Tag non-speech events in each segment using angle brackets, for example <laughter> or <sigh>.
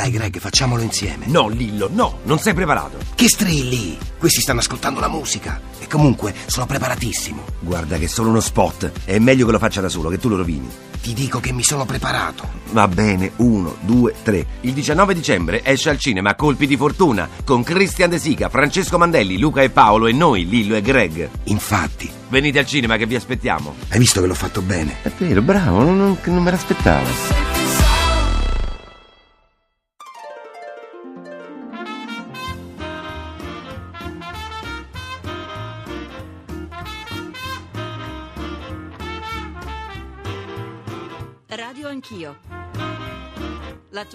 Dai Greg, facciamolo insieme. No, Lillo, no, non sei preparato. Che strilli? Questi stanno ascoltando la musica. E comunque sono preparatissimo. Guarda che è solo uno spot. È meglio che lo faccia da solo, che tu lo rovini. Ti dico che mi sono preparato. Va bene, uno, due, tre. Il 19 dicembre esce al cinema Colpi di Fortuna con Christian De Sica, Francesco Mandelli, Luca e Paolo e noi, Lillo e Greg. Infatti. Venite al cinema che vi aspettiamo. Hai visto che l'ho fatto bene? È vero, bravo, non, non, non me l'aspettavo.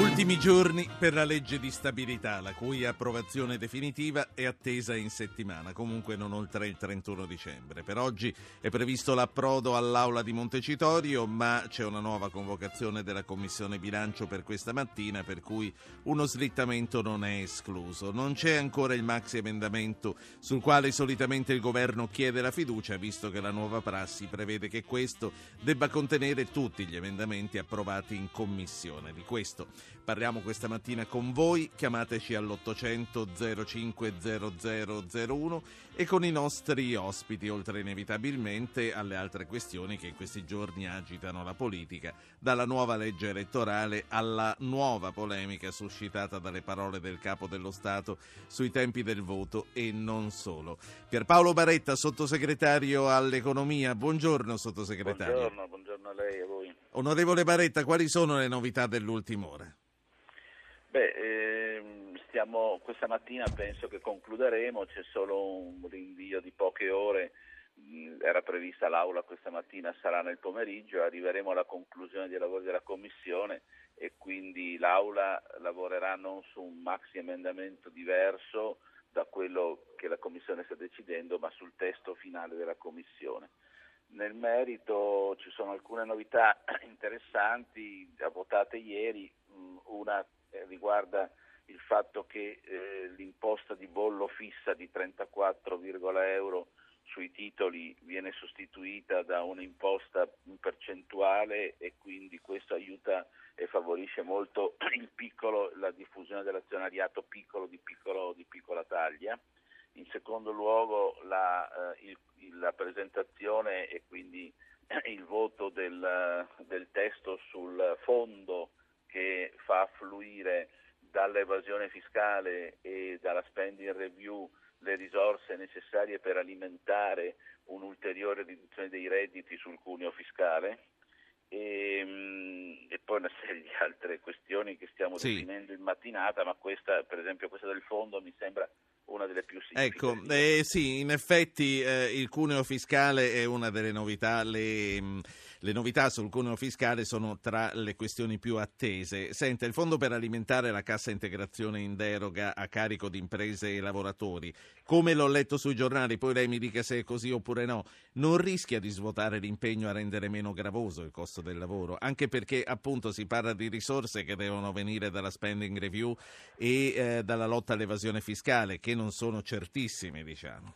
Ultimi giorni per la legge di stabilità, la cui approvazione definitiva è attesa in settimana, comunque non oltre il 31 dicembre. Per oggi è previsto l'approdo all'Aula di Montecitorio, ma c'è una nuova convocazione della Commissione Bilancio per questa mattina, per cui uno slittamento non è escluso. Non c'è ancora il maxi emendamento sul quale solitamente il governo chiede la fiducia, visto che la nuova prassi prevede che questo debba contenere tutti gli emendamenti approvati in Commissione. Di questo Parliamo questa mattina con voi, chiamateci all'800 05 0001 e con i nostri ospiti, oltre inevitabilmente alle altre questioni che in questi giorni agitano la politica, dalla nuova legge elettorale alla nuova polemica suscitata dalle parole del capo dello Stato sui tempi del voto e non solo. Pierpaolo Baretta, sottosegretario all'economia, buongiorno sottosegretario. Buongiorno, buongiorno a lei e a voi. Onorevole Baretta, quali sono le novità dell'ultima ora? Beh, ehm, stiamo, questa mattina penso che concluderemo, c'è solo un rinvio di poche ore, mm, era prevista l'aula questa mattina, sarà nel pomeriggio, arriveremo alla conclusione dei lavori della Commissione e quindi l'aula lavorerà non su un maxi emendamento diverso da quello che la Commissione sta decidendo, ma sul testo finale della Commissione. Nel merito ci sono alcune novità <clears throat> interessanti, votate ieri, mm, una eh, riguarda il fatto che eh, l'imposta di bollo fissa di 34, euro sui titoli viene sostituita da un'imposta percentuale e quindi questo aiuta e favorisce molto <clears throat> piccolo, la diffusione dell'azionariato piccolo di, piccolo di, piccola taglia. In secondo luogo la, eh, il, la presentazione e quindi <clears throat> il voto del, del testo sul fondo che fa fluire dall'evasione fiscale e dalla spending review le risorse necessarie per alimentare un'ulteriore riduzione dei redditi sul cuneo fiscale e, mm, e, poi una serie di altre questioni che stiamo sì. definendo in mattinata, ma questa, per esempio questa del fondo mi sembra una delle più significative. Ecco, eh, sì, in effetti eh, il cuneo fiscale è una delle novità, le, mm, le, novità sul cuneo fiscale sono tra le questioni più attese. Senta, il fondo per alimentare la cassa integrazione in deroga a carico di imprese e lavoratori, come l'ho letto sui giornali, poi lei mi dica se è così oppure no, non rischia di svuotare l'impegno a rendere meno gravoso il costo del lavoro, anche perché appunto si parla di risorse che devono venire dalla spending review e eh, dalla lotta all'evasione fiscale, che non sono certissime, diciamo.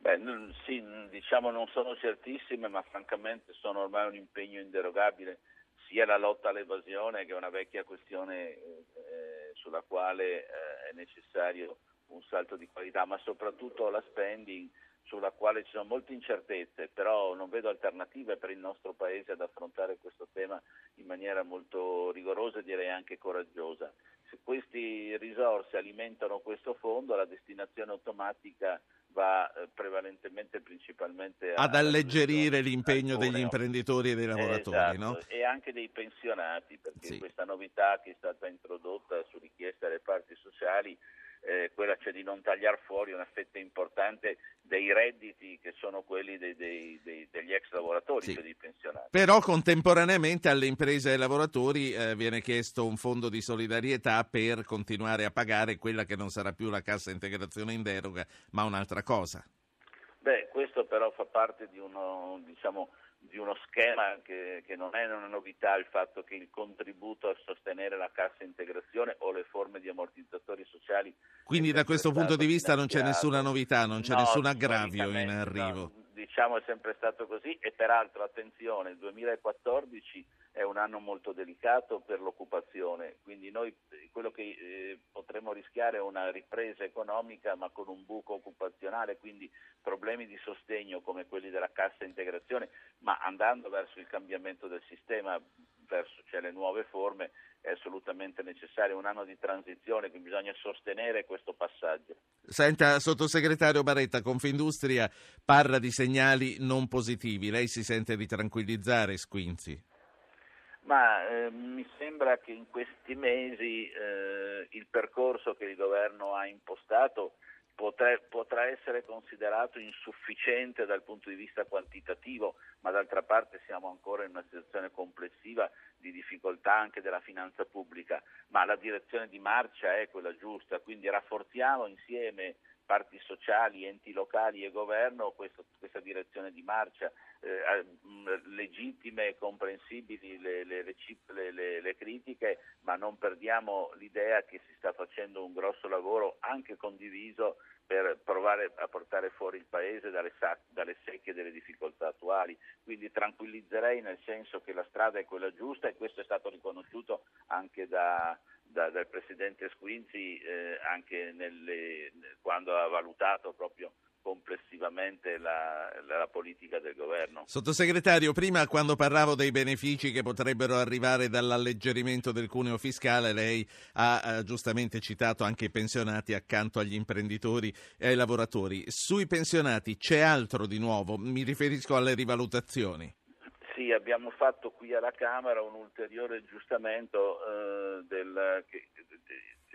Beh, sì, diciamo non sono certissime, ma francamente sono ormai un impegno inderogabile sia la lotta all'evasione che è una vecchia questione eh, sulla quale eh, è necessario un salto di qualità, ma soprattutto la spending sulla quale ci sono molte incertezze, però non vedo alternative per il nostro Paese ad affrontare questo tema in maniera molto rigorosa e direi anche coraggiosa. Se queste risorse alimentano questo fondo, la destinazione automatica va eh, prevalentemente e principalmente ad alleggerire l'impegno degli imprenditori e dei lavoratori esatto, no? e anche dei pensionati perché sì. questa novità che è stata introdotta su richiesta delle parti sociali eh, quella cioè di non tagliare fuori una fetta importante dei redditi che sono quelli dei, dei, dei, degli ex lavoratori, sì. cioè dei pensionati. Però contemporaneamente alle imprese e ai lavoratori eh, viene chiesto un fondo di solidarietà per continuare a pagare quella che non sarà più la cassa integrazione in deroga, ma un'altra cosa. Beh, questo però fa parte di uno, diciamo, di uno schema che, che, non è una novità il fatto che il contributo a sostenere la cassa integrazione o le forme di ammortizzatori sociali. Quindi da questo punto di vista non c'è nessuna novità, non c'è no, nessun aggravio in arrivo. No, diciamo è sempre stato così e peraltro attenzione, il 2014 è un anno molto delicato per l'occupazione, quindi noi quello che eh, potremmo rischiare è una ripresa economica ma con un buco occupazionale, quindi problemi di sostegno come quelli della cassa integrazione, ma andando verso il cambiamento del sistema, verso cioè le nuove forme, è assolutamente necessario un anno di transizione, quindi bisogna sostenere questo passaggio. Senta, sottosegretario Baretta, Confindustria parla di segnali non positivi, lei si sente di tranquillizzare Squinzi? Ma eh, mi sembra che in questi mesi eh, il percorso che il governo ha impostato potrà, potrà essere considerato insufficiente dal punto di vista quantitativo, ma d'altra parte siamo ancora in una situazione complessiva di difficoltà anche della finanza pubblica, ma la direzione di marcia è quella giusta, quindi rafforziamo insieme parti sociali, enti locali e governo questo, questa direzione di marcia, eh, legittime e comprensibili le, le, le, le, critiche, ma non perdiamo l'idea che si sta facendo un grosso lavoro anche condiviso per provare a portare fuori il Paese dalle, dalle secche delle difficoltà attuali. Quindi tranquillizzerei nel senso che la strada è quella giusta e questo è stato riconosciuto anche da, da, dal Presidente Squinzi eh, anche nelle, quando ha valutato proprio complessivamente la, la, politica del governo. Sottosegretario, prima quando parlavo dei benefici che potrebbero arrivare dall'alleggerimento del cuneo fiscale, lei ha eh, giustamente citato anche i pensionati accanto agli imprenditori e ai lavoratori. Sui pensionati c'è altro di nuovo? Mi riferisco alle rivalutazioni. Sì, abbiamo fatto qui alla Camera un ulteriore aggiustamento eh, del, che,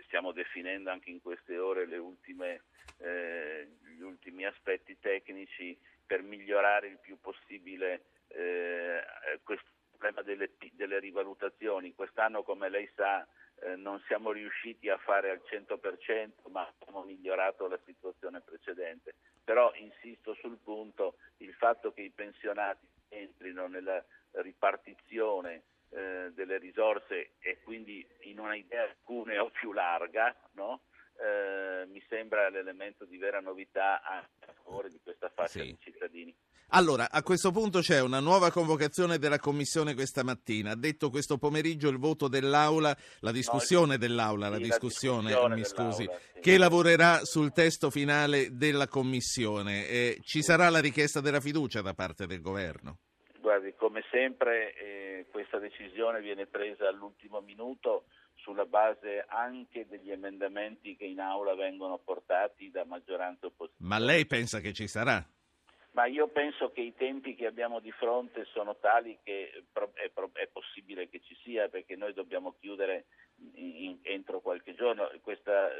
stiamo definendo anche in queste ore ultime, eh, gli ultimi aspetti tecnici per migliorare il più possibile eh, questo problema delle, delle, rivalutazioni. Quest'anno, come lei sa, eh, non siamo riusciti a fare al 100%, ma abbiamo migliorato la situazione precedente. Però insisto sul punto, il fatto che i pensionati entrino nella ripartizione eh, delle risorse e quindi in una idea cuneo più larga, no? eh, mi sembra l'elemento di vera novità a favore di questa fascia sì. di cittadini. Allora, a questo punto c'è una nuova convocazione della Commissione questa mattina. Ha detto questo pomeriggio il voto dell'Aula, la discussione no, dell'Aula, la discussione, la discussione mi scusi, sì. che lavorerà sul testo finale della Commissione. Eh, ci sarà la richiesta della fiducia da parte del Governo? Guardi, come sempre eh, questa decisione viene presa all'ultimo minuto sulla base anche degli emendamenti che in aula vengono portati da maggioranza opposizione. Ma lei pensa che ci sarà? Ma io penso che i tempi che abbiamo di fronte sono tali che è, possibile che ci sia perché noi dobbiamo chiudere entro qualche giorno. Questa,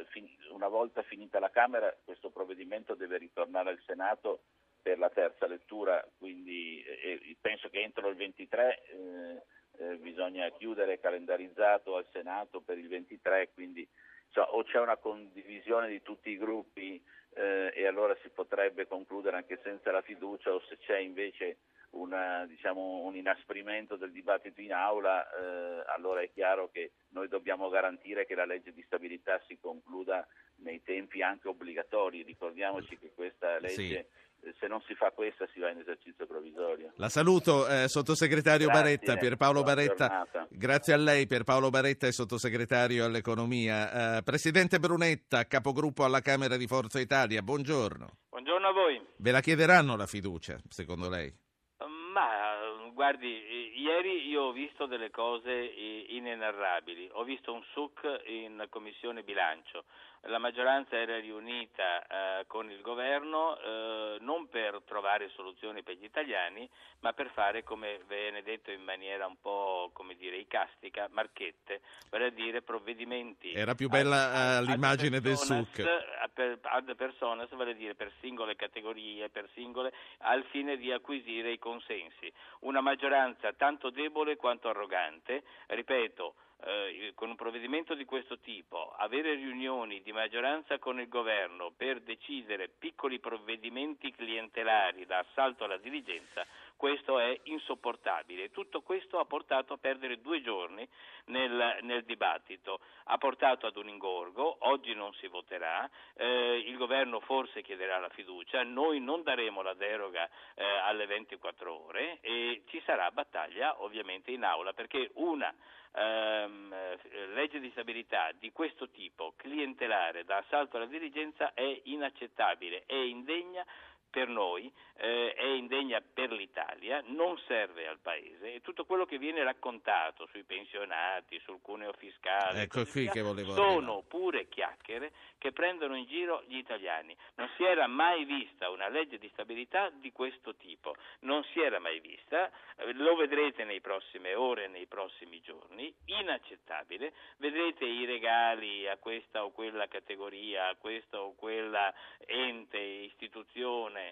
una volta finita la Camera questo provvedimento deve ritornare al Senato per la terza lettura, quindi eh, penso che entro il 23 eh, eh, bisogna chiudere calendarizzato al Senato per il 23, quindi cioè, o c'è una condivisione di tutti i gruppi eh, e allora si potrebbe concludere anche senza la fiducia o se c'è invece una, diciamo, un inasprimento del dibattito in aula, eh, allora è chiaro che noi dobbiamo garantire che la legge di stabilità si concluda nei tempi anche obbligatori. Ricordiamoci che questa legge sì se non si fa questa si va in esercizio provvisorio. La saluto, eh, sottosegretario grazie, Baretta, Pierpaolo Baretta. Grazie a lei, Pierpaolo Baretta, sottosegretario all'economia. Eh, Presidente Brunetta, capogruppo alla Camera di Forza Italia, buongiorno. Buongiorno a voi. Ve la chiederanno la fiducia, secondo lei? Ma guardi, ieri io ho visto delle cose inenarrabili. Ho visto un SUC in commissione bilancio la maggioranza era riunita eh, con il governo eh, non per trovare soluzioni per gli italiani, ma per fare, come viene detto in maniera un po' come dire, icastica, marchette, vale a dire provvedimenti. Era più bella ad, uh, l'immagine del SUC. Per, ad personas, vale a dire per singole categorie, per singole, al fine di acquisire i consensi. Una maggioranza tanto debole quanto arrogante, ripeto, eh, con un provvedimento di questo tipo, avere riunioni di maggioranza con il governo per decidere piccoli provvedimenti clientelari da assalto alla diligenza, questo è insopportabile. Tutto questo ha portato a perdere due giorni nel, nel dibattito, ha portato ad un ingorgo, oggi non si voterà, eh, il governo forse chiederà la fiducia, noi non daremo la deroga eh, alle 24 ore e ci sarà battaglia ovviamente in aula perché una ehm, legge di stabilità di questo tipo, clientelare, da assalto alla dirigenza, è inaccettabile, è indegna per noi, eh, è indegna per l'Italia, non serve al Paese e tutto quello che viene raccontato sui pensionati, sul cuneo fiscale, ecco volevo sono pure chiacchiere che prendono in giro gli italiani. Non si era mai vista una legge di stabilità di questo tipo, non si era mai vista, eh, lo vedrete nei prossime ore, nei prossimi giorni, inaccettabile, vedrete i regali a questa o quella categoria, a questa o quella ente, istituzione,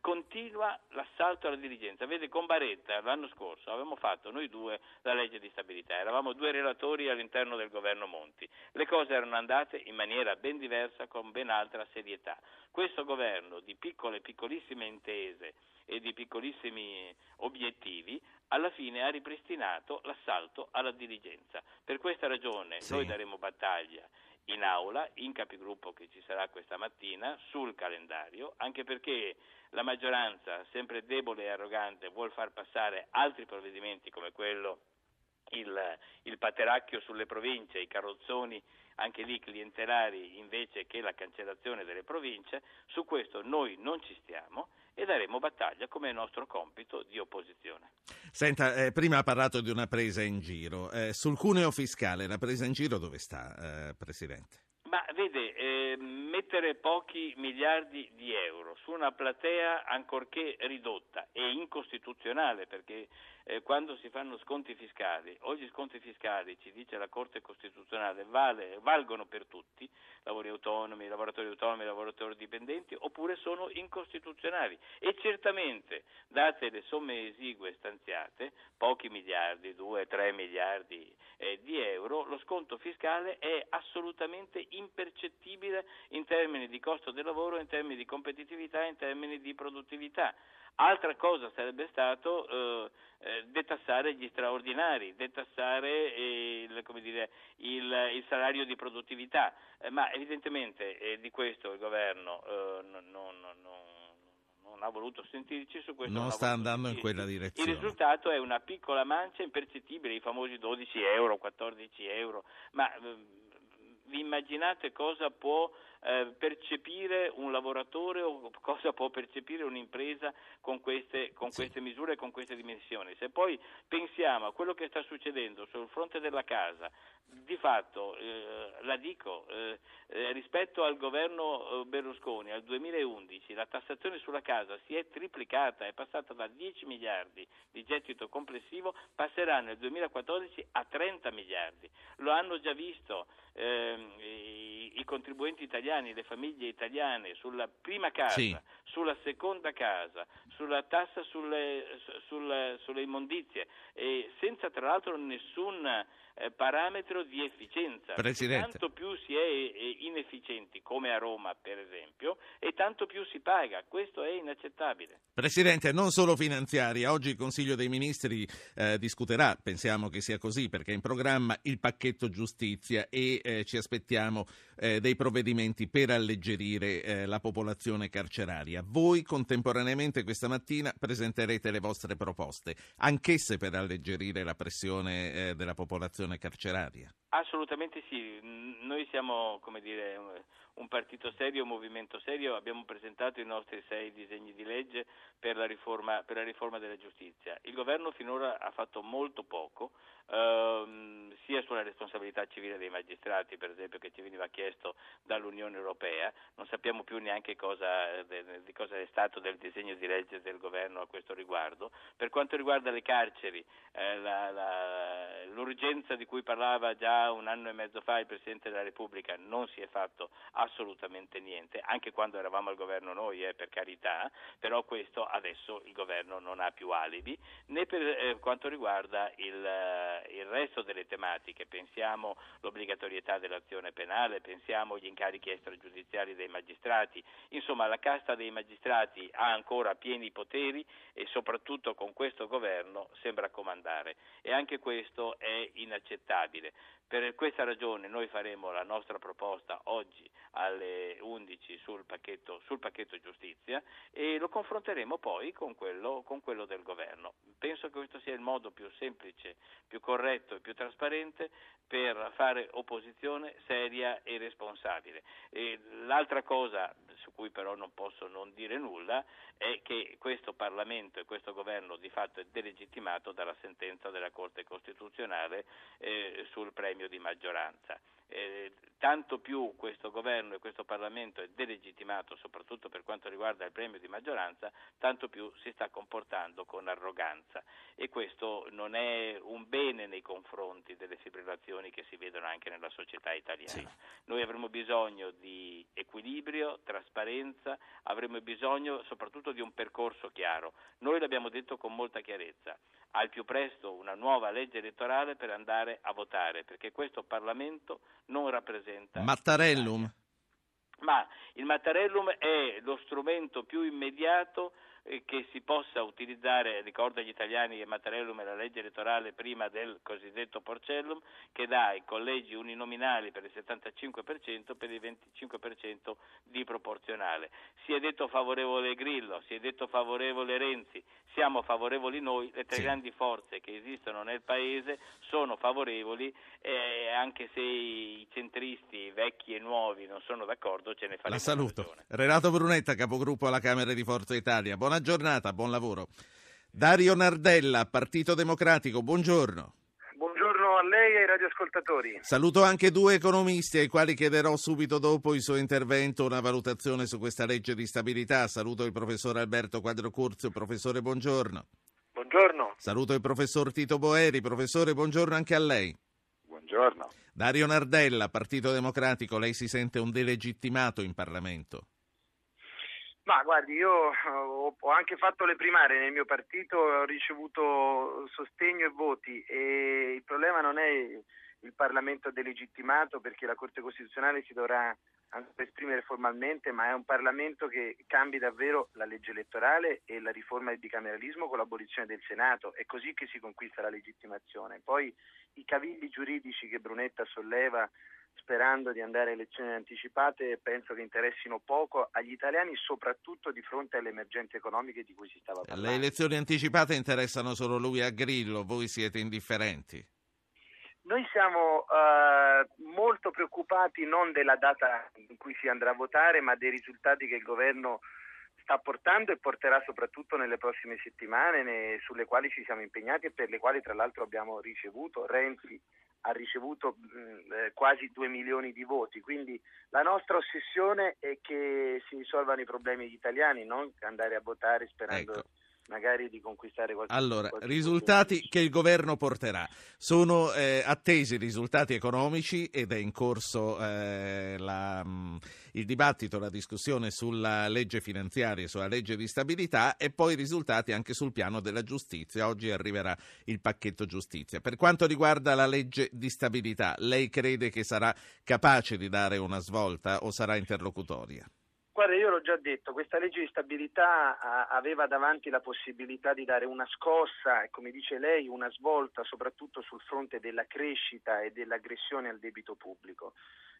continua l'assalto alla dirigenza. Vede, con Baretta l'anno scorso avevamo fatto noi due la legge di stabilità, eravamo due relatori all'interno del governo Monti. Le cose erano andate in maniera ben diversa, con ben altra serietà. Questo governo di piccole, piccolissime intese e di piccolissimi obiettivi alla fine ha ripristinato l'assalto alla dirigenza. Per questa ragione Sì. noi daremo battaglia in aula, in capigruppo che ci sarà questa mattina, sul calendario, anche perché la maggioranza, sempre debole e arrogante, vuol far passare altri provvedimenti come quello il, il pateracchio sulle province, i carrozzoni anche lì clientelari invece che la cancellazione delle province, su questo noi non ci stiamo e daremo battaglia come nostro compito di opposizione. Senta, eh, prima ha parlato di una presa in giro. Eh, sul cuneo fiscale, la presa in giro dove sta, eh, Presidente? Ma vede, eh, mettere pochi miliardi di euro su una platea ancorché ridotta e incostituzionale perché eh, quando si fanno sconti fiscali, o gli sconti fiscali, ci dice la Corte Costituzionale, vale- valgono per tutti, lavori autonomi, lavoratori autonomi, lavoratori dipendenti, oppure sono incostituzionali. E certamente, date le somme esigue stanziate, pochi miliardi, 2-3 miliardi eh, di euro, lo sconto fiscale è assolutamente impercettibile in termini di costo del lavoro, in termini di competitività, in termini di produttività. Altra cosa sarebbe stato eh, eh, detassare gli straordinari, detassare eh, il, come dire, il- il salario di produttività, Eh, ma evidentemente eh, di questo il governo eh, non, non- non- non ha voluto sentirci su questo. Non sta andando in sentirci. quella direzione. Il risultato è una piccola mancia impercettibile, i famosi 12 euro, 14 euro, ma eh, vi immaginate cosa può eh, percepire un lavoratore o cosa può percepire un'impresa con queste, con Sì. queste misure e con queste dimensioni? Se poi pensiamo a quello che sta succedendo sul fronte della casa, di fatto, eh, la dico, eh, eh, rispetto al governo eh, Berlusconi, al 2011, la tassazione sulla casa si è triplicata, è passata da 10 miliardi di gettito complessivo, passerà nel 2014 a 30 miliardi. Lo hanno già visto ehm, i, i contribuenti italiani, le famiglie italiane sulla prima casa, Sì. sulla seconda casa, sulla tassa sulle, su- sul- sulle immondizie, e senza tra l'altro nessun eh, parametro di efficienza. Presidente. Tanto più si è eh, inefficienti, come a Roma per esempio, e tanto più si paga. Questo è inaccettabile. Presidente, non solo finanziaria, oggi il Consiglio dei Ministri eh, discuterà, pensiamo che sia così, perché è in programma il pacchetto giustizia e eh, ci aspettiamo eh, dei provvedimenti per alleggerire eh, la popolazione carceraria. Voi contemporaneamente questa mattina presenterete le vostre proposte, anch'esse per alleggerire la pressione eh, della popolazione carceraria. Assolutamente sì, noi siamo dire, un partito serio, un movimento serio, abbiamo presentato i nostri sei disegni di legge per la riforma, per la riforma della giustizia. Il governo finora ha fatto molto poco, ehm, sia sulla responsabilità civile dei magistrati, per esempio, che ci veniva chiesto dall'Unione Europea, non sappiamo più neanche cosa, di cosa è stato del disegno di legge del governo a questo riguardo. Per quanto riguarda le carceri, eh, la- la- l'urgenza di cui parlava già un anno e mezzo fa il Presidente della Repubblica non si è fatto assolutamente niente, anche quando eravamo al governo noi, eh, per carità, però questo adesso il governo non ha più alibi, né per eh, quanto riguarda il, il resto delle tematiche, pensiamo l'obbligatorietà dell'azione penale, pensiamo gli incarichi extragiudiziari dei magistrati, insomma la casta dei magistrati ha ancora pieni poteri e soprattutto con questo governo sembra comandare e anche questo è inaccettabile. Per questa ragione noi faremo la nostra proposta oggi alle 11 sul pacchetto, sul pacchetto giustizia e lo confronteremo poi con quello, con quello, del governo. Penso che questo sia il modo più semplice, più corretto e più trasparente per fare opposizione seria e responsabile. E l'altra cosa su cui però non posso non dire nulla è che questo Parlamento e questo governo di fatto è delegittimato dalla sentenza della Corte Costituzionale eh, sul premio di maggioranza. Eh, tanto più questo governo e questo Parlamento è delegittimato, soprattutto per quanto riguarda il premio di maggioranza, tanto più si sta comportando con arroganza e questo non è un bene nei confronti delle fibrillazioni che si vedono anche nella società italiana. Sì. Noi avremo bisogno di equilibrio, trasparenza, avremo bisogno soprattutto di un percorso chiaro. Noi l'abbiamo detto con molta chiarezza al più presto una nuova legge elettorale per andare a votare, perché questo Parlamento non rappresenta... Mattarellum? Ma il Mattarellum è lo strumento più immediato che si possa utilizzare, ricordo agli italiani che Mattarellum è la legge elettorale prima del cosiddetto Porcellum, che dà ai collegi uninominali per il 75% per il 25% di proporzionale. Si è detto favorevole Grillo, si è detto favorevole Renzi, siamo favorevoli noi, le tre sì. grandi forze che esistono nel Paese sono favorevoli, eh, anche se i centristi vecchi e nuovi non sono d'accordo, ce ne faremo La saluto. Ragione. Renato Brunetta, capogruppo alla Camera di Forza Italia. Buona buona giornata, buon lavoro. Dario Nardella, Partito Democratico, buongiorno. Buongiorno a lei e ai radioascoltatori. Saluto anche due economisti ai quali chiederò subito dopo il suo intervento una valutazione su questa legge di stabilità. Saluto il professor Alberto Quadrocurzio. Professore, buongiorno. Buongiorno. Saluto il professor Tito Boeri. Professore, buongiorno anche a lei. Buongiorno. Dario Nardella, Partito Democratico, lei si sente un delegittimato in Parlamento? Ma guardi, io ho anche fatto le primarie nel mio partito, ho ricevuto sostegno e voti e il problema non è il Parlamento delegittimato perché la Corte Costituzionale si dovrà esprimere formalmente, ma è un Parlamento che cambi davvero la legge elettorale e la riforma del bicameralismo con l'abolizione del Senato. È così che si conquista la legittimazione. Poi i cavilli giuridici che Brunetta solleva sperando di andare a elezioni anticipate, penso che interessino poco agli italiani, soprattutto di fronte alle emergenze economiche di cui si stava parlando. Le elezioni anticipate interessano solo lui a Grillo, voi siete indifferenti? Noi siamo uh, molto preoccupati non della data in cui si andrà a votare, ma dei risultati che il governo sta portando e porterà soprattutto nelle prossime settimane, ne, sulle quali ci siamo impegnati e per le quali tra l'altro abbiamo ricevuto Renzi ha ricevuto mh, eh, quasi 2 milioni di voti, quindi la nostra ossessione è che si risolvano i problemi degli italiani, non andare a votare sperando ecco magari di conquistare qualche Allora, qualche risultati che il governo porterà. Sono eh, attesi risultati economici ed è in corso eh, la, mm, il dibattito, la discussione sulla legge finanziaria e sulla legge di stabilità e poi risultati anche sul piano della giustizia. Oggi arriverà il pacchetto giustizia. Per quanto riguarda la legge di stabilità, lei crede che sarà capace di dare una svolta o sarà interlocutoria? Guarda, io l'ho già detto, questa legge di stabilità aveva davanti la possibilità di dare una scossa e, come dice lei, una svolta soprattutto sul fronte della crescita e dell'aggressione al debito pubblico.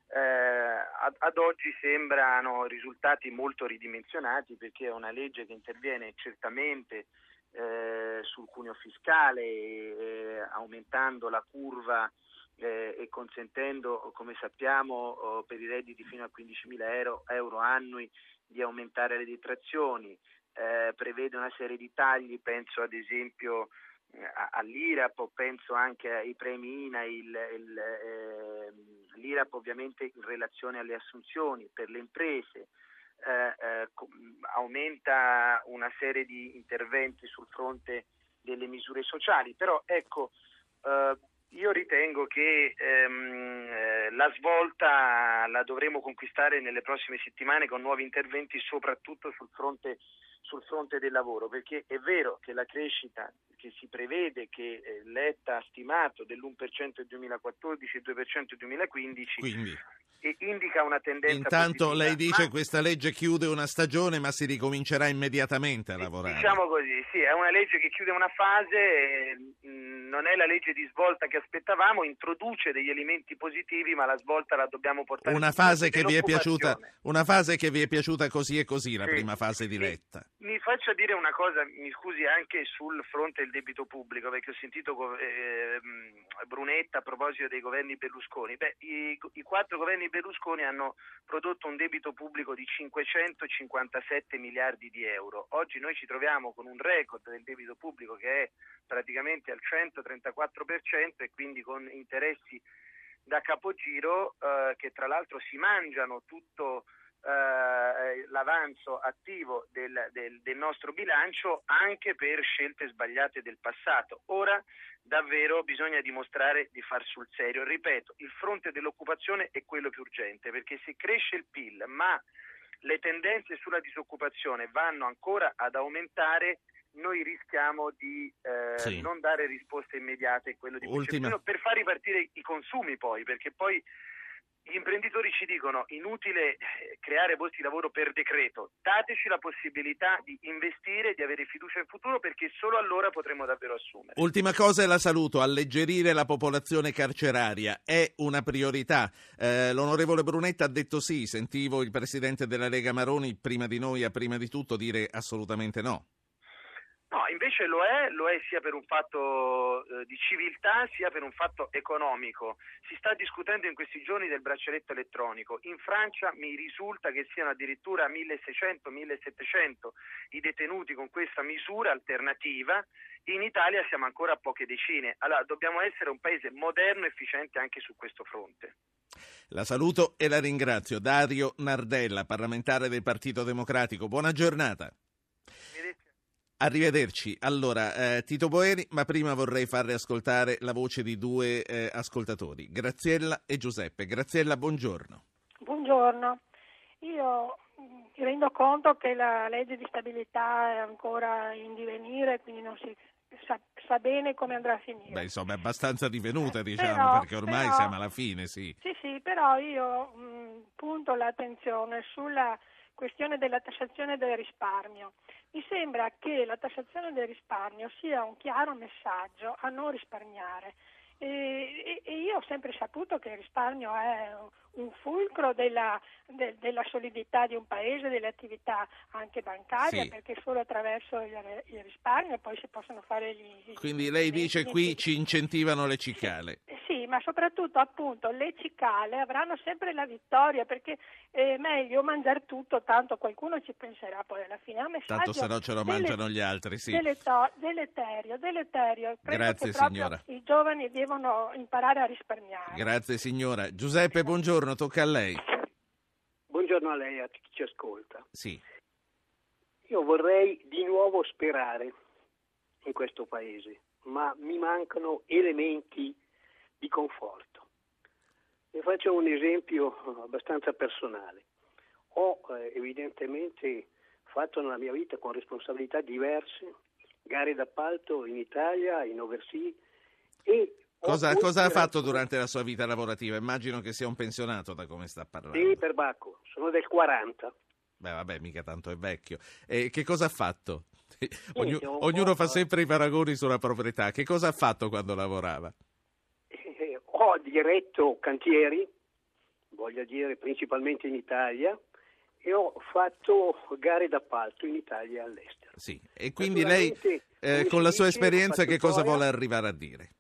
Eh, ad, ad, oggi sembrano risultati molto ridimensionati perché è una legge che interviene certamente eh, sul cuneo fiscale, eh, aumentando la curva eh, e consentendo, come sappiamo, oh, per i redditi fino a 15.000 euro, euro annui di aumentare le detrazioni, eh, prevede una serie di tagli, penso ad esempio eh, all'IRAP penso anche ai premi INA, eh, l'IRAP ovviamente in relazione alle assunzioni per le imprese, eh, eh, aumenta una serie di interventi sul fronte delle misure sociali, però ecco, Io ritengo che ehm, eh, la svolta la dovremo conquistare nelle prossime settimane con nuovi interventi, soprattutto sul fronte, sul fronte del lavoro, perché è vero che la crescita che si prevede, che eh, Letta ha stimato dell'1% nel 2014 e 2% nel 2015, Quindi, indica una tendenza intanto positiva, lei dice ma- questa legge chiude una stagione ma si ricomincerà immediatamente a lavorare. Diciamo così, sì, è una legge che chiude una fase, eh, mh, non è la legge di svolta che aspettavamo, introduce degli elementi positivi, ma la svolta la dobbiamo portare Una fase, che vi è piaciuta, una fase che vi è piaciuta così e così, la Sì. prima fase di Mi- Letta. Mi faccia dire una cosa, mi scusi anche sul fronte del debito pubblico, perché ho sentito go- ehm, Brunetta a proposito dei governi Berlusconi. Beh, i, i quattro governi Berlusconi hanno prodotto un debito pubblico di 557 miliardi di euro. Oggi noi ci troviamo con un record del debito pubblico che è praticamente al 134% e quindi con interessi da capogiro eh, che tra l'altro si mangiano tutto eh, l'avanzo attivo del, del- del nostro bilancio anche per scelte sbagliate del passato. Ora davvero bisogna dimostrare di far sul serio. Ripeto, il fronte dell'occupazione è quello più urgente perché se cresce il PIL ma le tendenze sulla disoccupazione vanno ancora ad aumentare, noi rischiamo di eh, Sì. non dare risposte immediate a quello di Ultima- per far ripartire i consumi poi, perché poi gli imprenditori ci dicono inutile eh, creare posti di lavoro per decreto, dateci la possibilità di investire, di avere fiducia in futuro perché solo allora potremo davvero assumere. Ultima cosa e la saluto, alleggerire la popolazione carceraria è una priorità. Eh, l'onorevole Brunetta ha detto sì, sentivo il presidente della Lega Maroni prima di noi, a prima di tutto, dire assolutamente no. No, invece lo è, lo è sia per un fatto eh, di civiltà sia per un fatto economico. Si sta discutendo in questi giorni del braccialetto elettronico. In Francia mi risulta che siano addirittura 1600-1700 i detenuti con questa misura alternativa. In Italia siamo ancora a poche decine. Allora dobbiamo essere un paese moderno e efficiente anche su questo fronte. La saluto e la ringrazio. Dario Nardella, parlamentare del Partito Democratico. Buona giornata. Arrivederci. Allora, eh, Tito Boeri, ma prima vorrei farle ascoltare la voce di due eh, ascoltatori, Graziella e Giuseppe. Graziella, buongiorno. Buongiorno, io mi rendo conto che la legge di stabilità è ancora in divenire, quindi non si sa, sa bene come andrà a finire. Beh, insomma, è abbastanza divenuta, Eh, diciamo, però- perché ormai però- siamo alla fine, sì. Sì, sì, però io mh, punto l'attenzione sulla questione della tassazione del risparmio. Mi sembra che la tassazione del risparmio sia un chiaro messaggio a non risparmiare. E, e- io ho sempre saputo che il risparmio è un fulcro della, de- della solidità di un paese, delle attività anche bancarie, Sì. perché solo attraverso il, il risparmio poi si possono fare gli... Quindi lei dice gli- qui ci incentivano le cicale. eh, Sì, ma soprattutto appunto le cicale avranno sempre la vittoria perché è meglio mangiare tutto, tanto qualcuno ci penserà poi alla fine. Messaggio Tanto se no ce lo mangiano gli altri, sì. deleterio, deleterio. Credo Grazie, signora. I giovani devono imparare a risparmiare. Grazie signora. Giuseppe, buongiorno, tocca a lei. Buongiorno a lei e a chi ci ascolta. Sì. Io vorrei di nuovo sperare in questo paese, ma mi mancano elementi di conforto. Le faccio un esempio abbastanza personale. Ho eh, evidentemente fatto nella mia vita con responsabilità diverse gare d'appalto in Italia, in overseas e Cosa, cosa ha fatto durante la sua vita lavorativa? Immagino che sia un pensionato da come sta parlando. Sì, per Bacco, sono del 40. Beh, vabbè, mica tanto è vecchio. E che cosa ha fatto? <laughs> Ognu- ognuno fa sempre i paragoni sulla proprietà. Che cosa ha fatto quando lavorava? Eh, ho diretto cantieri, voglio dire principalmente inItalia, e ho fatto gare d'appalto in Italia e all'estero. Sì. E quindi lei, eh, con la sua esperienza, che cosa vuole arrivare a dire?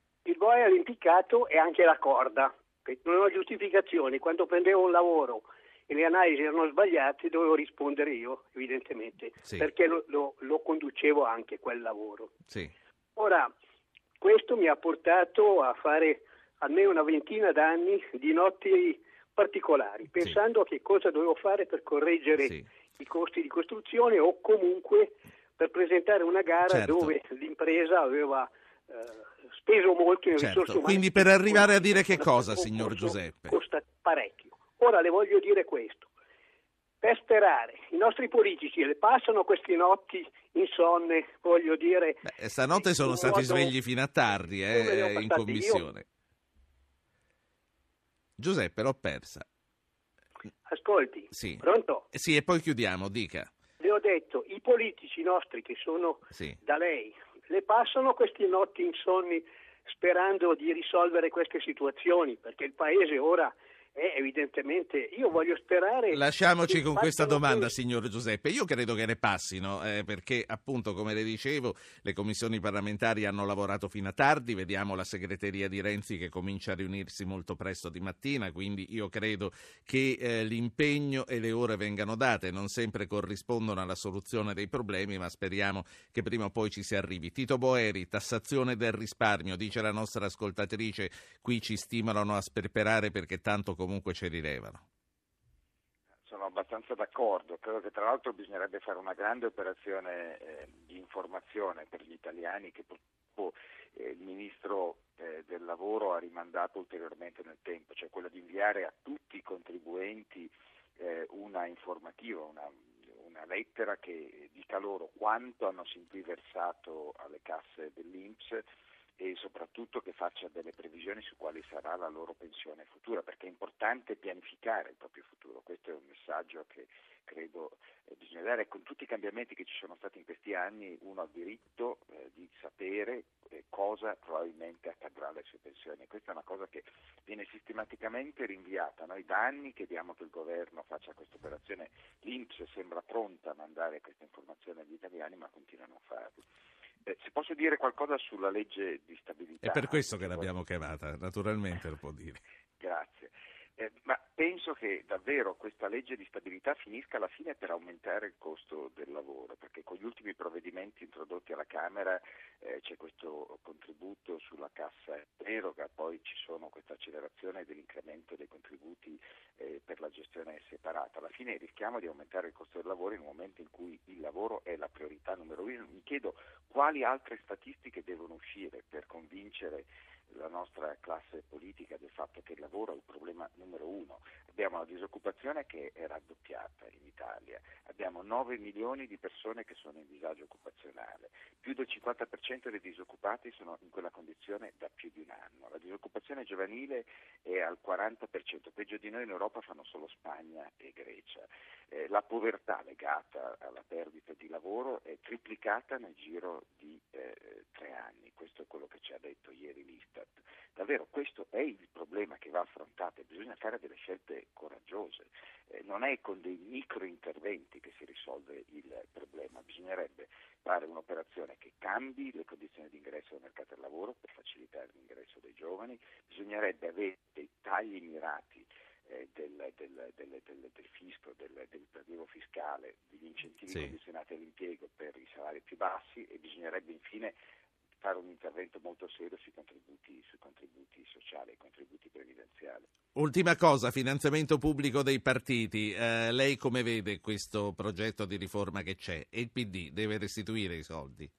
Boia all'impiccato e anche la corda. Non ho giustificazioni. Quando prendevo un lavoro e le analisi erano sbagliate, dovevo rispondere io, evidentemente, Sì. perché lo, lo- lo conducevo anche quel lavoro. Sì. Ora, questo mi ha portato a fare almeno una ventina d'anni di notti particolari, pensando a che cosa dovevo fare per correggere Sì. i costi di costruzione o comunque per presentare una gara Certo. dove l'impresa aveva eh, speso molto in Certo, risorse umane. quindi per arrivare a dire che cosa, signor Giuseppe? Costa parecchio. Ora le voglio dire questo. Per sperare, i nostri politici le passano queste notti insonne, voglio dire... Beh, stanotte sono stati modo- svegli fino a tardi eh, in commissione. Giuseppe, l'ho persa. Ascolti, Sì. pronto? Sì, e poi chiudiamo, dica. Le ho detto, i politici nostri che sono Sì. da lei, le passano queste notti insonni sperando di risolvere queste situazioni, perché il Paese ora è evidentemente... Io voglio sperare... Lasciamoci con questa domanda, questo. signor Giuseppe. Io credo che ne passino, eh, perché appunto, come le dicevo, le commissioni parlamentari hanno lavorato fino a tardi, vediamo la segreteria di Renzi che comincia a riunirsi molto presto di mattina, quindi io credo che eh, l'impegno e le ore vengano date, non sempre corrispondono alla soluzione dei problemi, ma speriamo che prima o poi ci si arrivi. Tito Boeri, tassazione del risparmio, dice la nostra ascoltatrice, qui ci stimolano a sperperare perché tanto comunque ci rilevano. Sono abbastanza d'accordo, credo che tra l'altro bisognerebbe fare una grande operazione eh, di informazione per gli italiani che purtroppo eh, il Ministro eh, del Lavoro ha rimandato ulteriormente nel tempo, cioè quella di inviare a tutti i contribuenti eh, una informativa, una, una lettera che dica loro quanto hanno sin qui versato alle casse dell'Inps e soprattutto che faccia delle previsioni su quali sarà la loro pensione futura, perché è importante pianificare il proprio futuro. Questo è un messaggio che credo eh, bisogna dare. Con tutti i cambiamenti che ci sono stati in questi anni, uno ha diritto eh, di sapere eh, cosa probabilmente accadrà alle sue pensioni. Questa è una cosa che viene sistematicamente rinviata. Noi da anni chiediamo che il governo faccia questa operazione. L'Inps sembra pronta a mandare questa informazione agli italiani, ma continuano a farlo. Eh, se posso dire qualcosa sulla legge di stabilità. È per questo che l'abbiamo chiamata, naturalmente lo può dire. <laughs> Grazie. Eh, ma penso che davvero questa legge di stabilità finisca alla fine per aumentare il costo del lavoro, perché con gli ultimi provvedimenti introdotti alla Camera eh, c'è questo contributo sulla cassa deroga, poi ci sono questa accelerazione dell'incremento dei contributi eh, per la gestione separata. Alla fine rischiamo di aumentare il costo del lavoro in un momento in cui il lavoro è la priorità numero quali altre statistiche devono uscire per convincere la nostra classe politica del fatto che il lavoro è il problema numero uno. Abbiamo una disoccupazione che è raddoppiata in Italia, abbiamo 9 milioni di persone che sono in disagio occupazionale, più del 50% dei disoccupati sono in quella condizione da più di un anno, la disoccupazione giovanile è al 40%, peggio di noi in Europa fanno solo Spagna e Grecia, eh, la povertà legata alla perdita di lavoro è triplicata nel giro di eh, tre anni, questo è quello che ci ha detto ieri l'Istat. Davvero questo è il problema che va affrontato e bisogna fare delle scelte coraggiose, eh, non è con dei micro interventi che si risolve il problema, bisognerebbe fare un'operazione che cambi le condizioni di ingresso al mercato del lavoro per facilitare l'ingresso dei giovani, bisognerebbe avere dei tagli mirati eh, del, del, del, del, fisco, del, prelievo fiscale, degli incentivi Sì. condizionati all'impiego per i salari più bassi e bisognerebbe infine fare un intervento molto serio sui contributi, sui contributi sociali e contributi previdenziali. Ultima cosa, finanziamento pubblico dei partiti. Eh, lei come vede questo progetto di riforma che c'è? E il PD deve restituire i soldi?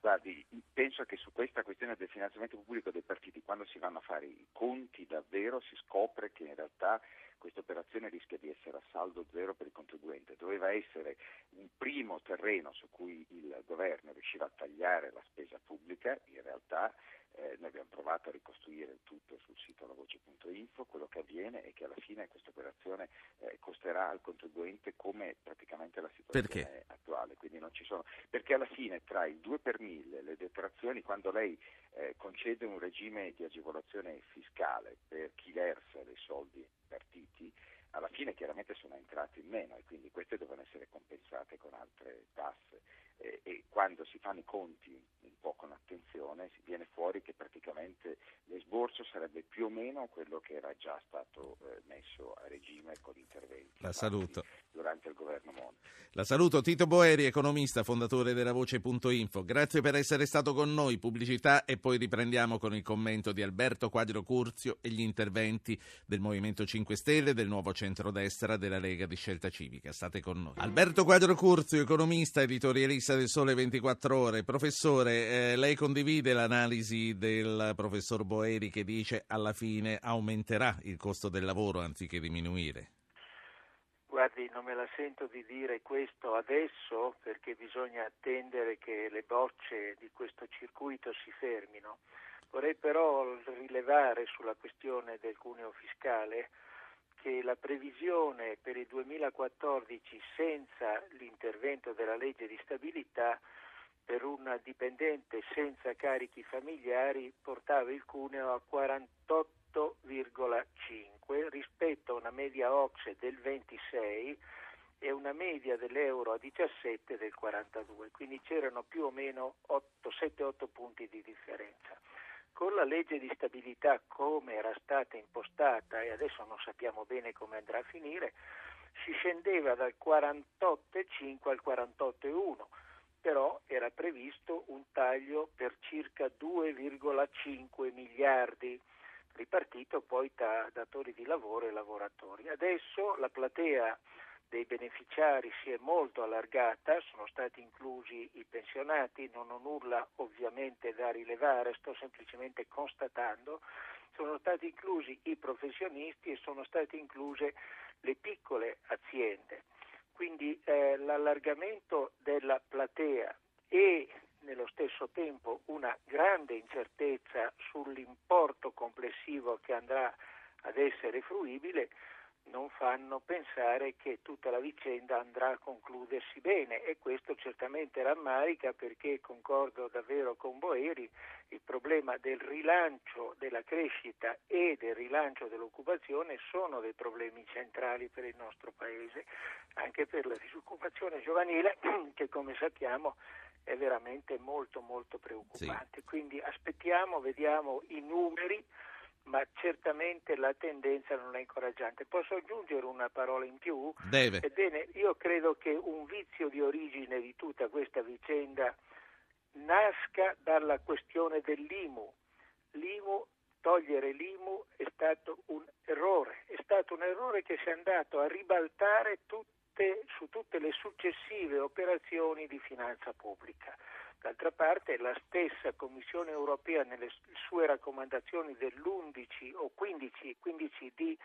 Guardi, penso che su questa questione del finanziamento pubblico dei partiti, quando si vanno a fare i conti davvero, si scopre che in realtà questa operazione rischia di essere a saldo zero per il contribuente. Doveva essere un primo terreno su cui il governo riusciva a tagliare la spesa pubblica, in realtà eh, noi abbiamo provato a ricostruire il tutto sul sito lavoce.info, quello che avviene è che alla fine questa operazione eh, costerà al contribuente come praticamente la situazione Perché? Attuale, quindi non ci sono, perché alla fine tra il 2 per 1000, le detrazioni, quando lei eh, concede un regime di agevolazione fiscale per chi versa dei soldi partiti, alla fine chiaramente sono entrate in meno e quindi queste devono essere compensate con altre tasse Eh, e quando si fanno i conti un po' con attenzione si viene fuori che praticamente l'esborso sarebbe più o meno quello che era già stato eh, messo a regime con interventi La saluto. durante il governo Monti. La saluto Tito Boeri, economista, fondatore della Voce.info. Grazie per essere stato con noi. Pubblicità e poi riprendiamo con il commento di Alberto Quadro Curzio e gli interventi del Movimento 5 Stelle, del nuovo centrodestra, della Lega di Scelta Civica. State con noi. Alberto Quadro Curzio, economista, editorialista del Sole 24 24 ore. Professore, eh, lei condivide l'analisi del professor Boeri che dice alla fine aumenterà il costo del lavoro anziché diminuire? Guardi, non me la sento di dire questo adesso perché bisogna attendere che le bocce di questo circuito si fermino. Vorrei però rilevare sulla questione del cuneo fiscale che la previsione per il 2014 senza l'intervento della legge di stabilità per un dipendente senza carichi familiari portava il cuneo a 48,5 rispetto a una media OXE del 26 e una media dell'euro a 17 del 42, quindi c'erano più o meno 7-8 punti di differenza con la legge di stabilità come era stata impostata e adesso non sappiamo bene come andrà a finire, si scendeva dal 48,5 al 48,1, però era previsto un taglio per circa 2,5 miliardi ripartito poi da datori di lavoro e lavoratori. Adesso la platea dei beneficiari si è molto allargata, sono stati inclusi i pensionati, non ho nulla ovviamente da rilevare, sto semplicemente constatando, sono stati inclusi i professionisti e sono state incluse le piccole aziende. Quindi eh, l'allargamento della platea e nello stesso tempo una grande incertezza sull'importo complessivo che andrà ad essere fruibile non fanno pensare che tutta la vicenda andrà a concludersi bene e questo certamente rammarica perché concordo davvero con Boeri, il problema del rilancio della crescita e del rilancio dell'occupazione sono dei problemi centrali per il nostro Paese, anche per la disoccupazione giovanile <clears throat> che come sappiamo è veramente molto molto preoccupante. Sì. Quindi aspettiamo, vediamo i numeri ma certamente la tendenza non è incoraggiante. Posso aggiungere una parola in più? Deve. Ebbene, io credo che un vizio di origine di tutta questa vicenda nasca dalla questione dell'IMU. L'IMU, togliere l'IMU è stato un errore, è stato un errore che si è andato a ribaltare tutte, su tutte le successive operazioni di finanza pubblica. D'altra parte la stessa Commissione europea nelle sue raccomandazioni dell'11 o 15, 15 di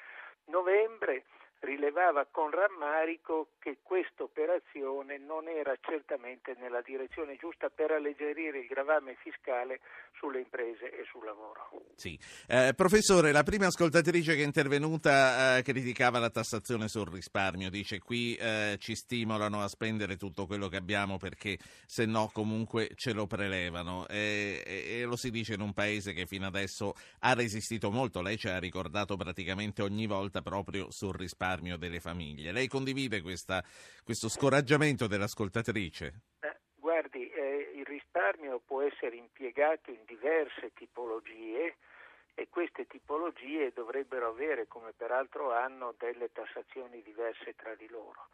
novembre rilevava con rammarico che questa operazione non era certamente nella direzione giusta per alleggerire il gravame fiscale sulle imprese e sul lavoro. Sì. Eh, professore, la prima ascoltatrice che è intervenuta eh, criticava la tassazione sul risparmio, dice qui eh, ci stimolano a spendere tutto quello che abbiamo perché se no comunque ce lo prelevano e, e, e lo si dice in un paese che fino adesso ha resistito molto, lei ci ha ricordato praticamente ogni volta proprio sul risparmio delle famiglie. Lei condivide questa, questo scoraggiamento dell'ascoltatrice? Eh, guardi, eh, il risparmio può essere impiegato in diverse tipologie e queste tipologie dovrebbero avere, come peraltro hanno, delle tassazioni diverse tra di loro.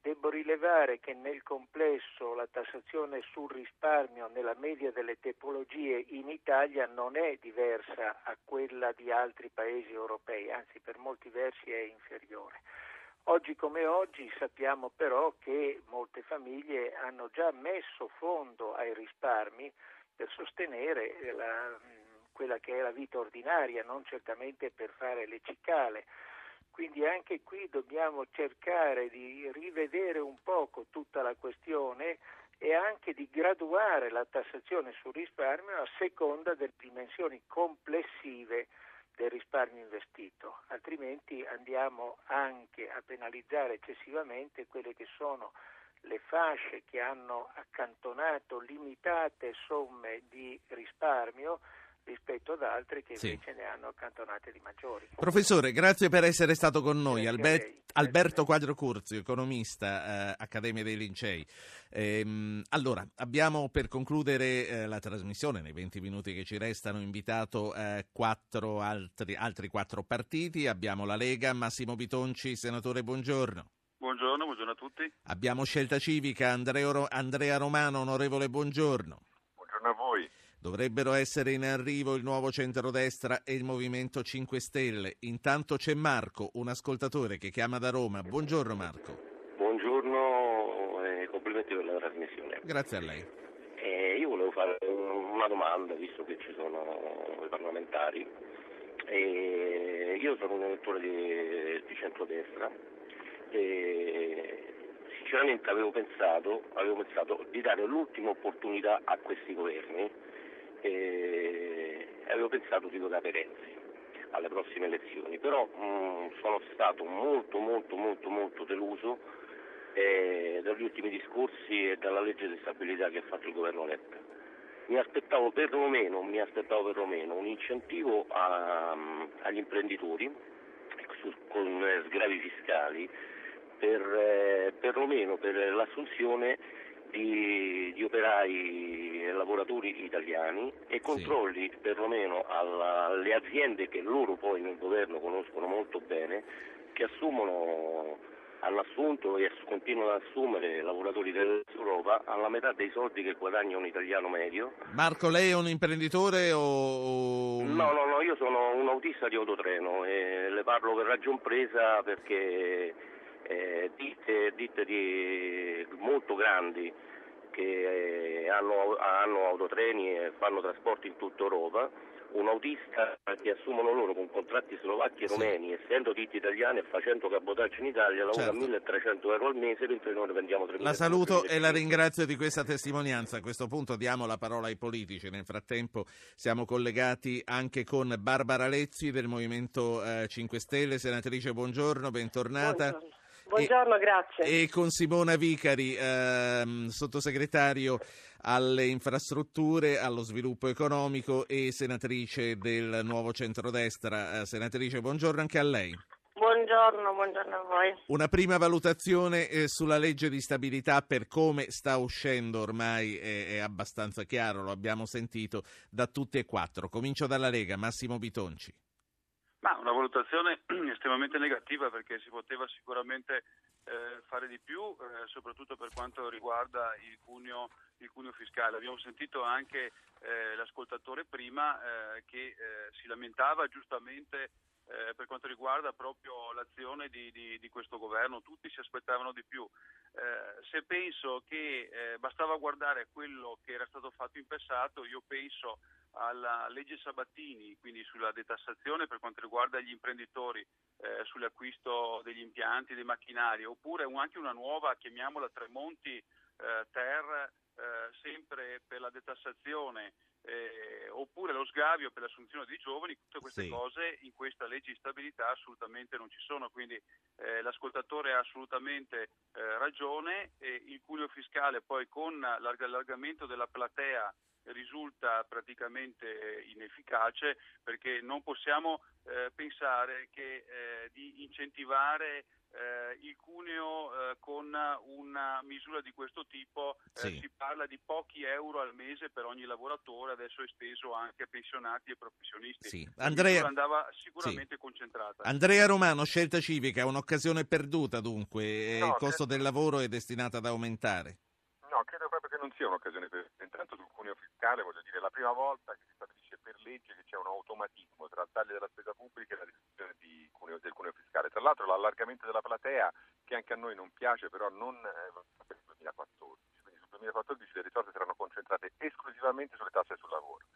Devo rilevare che nel complesso la tassazione sul risparmio nella media delle tipologie in Italia non è diversa a quella di altri paesi europei, anzi per molti versi è inferiore. Oggi come oggi sappiamo però che molte famiglie hanno già messo fondo ai risparmi per sostenere la, quella che è la vita ordinaria, non certamente per fare le cicale. Quindi anche qui dobbiamo cercare di rivedere un poco tutta la questione e anche di graduare la tassazione sul risparmio a seconda delle dimensioni complessive del risparmio investito, altrimenti andiamo anche a penalizzare eccessivamente quelle che sono le fasce che hanno accantonato limitate somme di risparmio rispetto ad altri che invece sì. ne hanno accantonate di maggiori. Professore, grazie per essere stato con noi. Albe- Alberto Quadro Curzio, economista, eh, Accademia dei Lincei. Ehm, allora, abbiamo per concludere eh, la trasmissione, nei 20 minuti che ci restano, invitato eh, quattro altri, altri quattro partiti. Abbiamo la Lega, Massimo Bitonci, senatore, buongiorno. Buongiorno, buongiorno a tutti. Abbiamo Scelta Civica, Andrea Romano, onorevole, buongiorno. Buongiorno a voi. Dovrebbero essere in arrivo il nuovo centrodestra e il Movimento 5 Stelle. Intanto c'è Marco, un ascoltatore che chiama da Roma. Buongiorno Marco. Buongiorno e complimenti per la trasmissione. Grazie a lei. fare una domanda, visto che ci sono i parlamentari. E io sono un elettore di, di centrodestra e sinceramente avevo pensato, avevo pensato di dare l'ultima opportunità a questi governi e avevo pensato di votare Renzi alle prossime elezioni, però mh, sono stato molto molto molto molto deluso eh, dagli ultimi discorsi e dalla legge di stabilità che ha fatto il governo Letta. Mi aspettavo perlomeno, mi aspettavo perlomeno un incentivo a, agli imprenditori su, con sgravi fiscali per, eh, perlomeno per l'assunzione di, di, operai e lavoratori italiani e controlli sì. perlomeno alla, alle aziende che loro poi nel governo conoscono molto bene, che assumono, hanno assunto e continuano ad assumere lavoratori dell'Europa alla metà dei soldi che guadagna un italiano medio. Marco, lei è un imprenditore o... No, no, no, io sono un autista di autotreno e le parlo per ragion presa perché eh, ditte, ditte di, molto grandi che eh, hanno, hanno, autotreni e fanno trasporti in tutta Europa, un autista che assumono loro con contratti slovacchi e romeni, sì. essendo ditte italiane e facendo cabotaggio in Italia, lavora certo. 1300 euro al mese, mentre noi ne vendiamo 3.000 La saluto e la ringrazio di questa testimonianza. A questo punto diamo la parola ai politici. Nel frattempo siamo collegati anche con Barbara Lezzi del Movimento eh, 5 Stelle. Senatrice, buongiorno, bentornata. Buongiorno. Buongiorno, e, grazie. E con Simona Vicari, ehm, sottosegretario alle infrastrutture, allo sviluppo economico e senatrice del nuovo centrodestra. Eh, senatrice, buongiorno anche a lei. Buongiorno, buongiorno a voi. Una prima valutazione eh, sulla legge di stabilità per come sta uscendo ormai è, è abbastanza chiaro, lo abbiamo sentito da tutti e quattro. Comincio dalla Lega, Massimo Bitonci. Ma una valutazione <clears throat> estremamente negativa perché si poteva sicuramente eh, fare di più, eh, soprattutto per quanto riguarda il cuneo, il cuneo fiscale. Abbiamo sentito anche eh, l'ascoltatore prima eh, che eh, si lamentava giustamente eh, per quanto riguarda proprio l'azione di, di, di, questo governo, tutti si aspettavano di più. Eh, se penso che eh, bastava guardare quello che era stato fatto in passato, io penso alla legge Sabattini, quindi sulla detassazione per quanto riguarda gli imprenditori eh, sull'acquisto degli impianti, dei macchinari, oppure anche una nuova, chiamiamola Tremonti eh, Ter, eh, sempre per la detassazione, eh, oppure lo sgravio per l'assunzione di giovani, tutte queste sì. cose in questa legge di stabilità assolutamente non ci sono, quindi eh, l'ascoltatore ha assolutamente eh, ragione, il cuneo fiscale poi con l'allargamento della platea risulta praticamente inefficace perché non possiamo eh, pensare che, eh, di incentivare eh, il cuneo eh, con una misura di questo tipo eh, sì. si parla di pochi euro al mese per ogni lavoratore, adesso è esteso anche a pensionati e professionisti. Sì. Andrea... andava sicuramente sì. concentrata. Andrea Romano, scelta civica, un'occasione perduta dunque, no, il costo credo... del lavoro è destinato ad aumentare. Credo proprio che non sia un'occasione perduta. Intanto sul cuneo fiscale, voglio dire, è la prima volta che si stabilisce per legge che c'è un automatismo tra il taglio della spesa pubblica e la riduzione cuneo, del cuneo fiscale. Tra l'altro l'allargamento della platea, che anche a noi non piace, però non eh, per il 2014. Quindi sul 2014 le risorse saranno concentrate esclusivamente sulle tasse sul lavoro.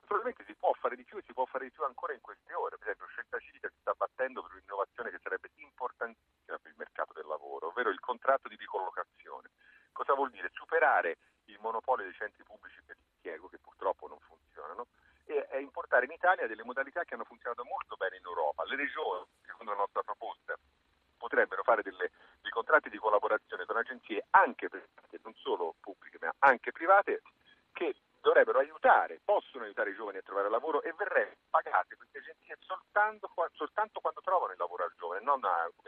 Naturalmente si può fare di più e si può fare di più ancora in queste ore. Per esempio, Scelta Civica si sta battendo per un'innovazione che sarebbe importantissima per il mercato del lavoro, ovvero il contratto di ricollocazione. Cosa vuol dire? Superare il monopolio dei centri pubblici per l'impiego, che purtroppo non funzionano, e, e importare in Italia delle modalità che hanno funzionato molto bene in Europa. Le regioni, secondo la nostra proposta, potrebbero fare delle, dei contratti di collaborazione con agenzie anche private, non solo pubbliche, ma anche private, che dovrebbero aiutare, possono aiutare i giovani a trovare lavoro e verrebbero pagate queste agenzie soltanto, soltanto quando trovano il lavoro al giovane, non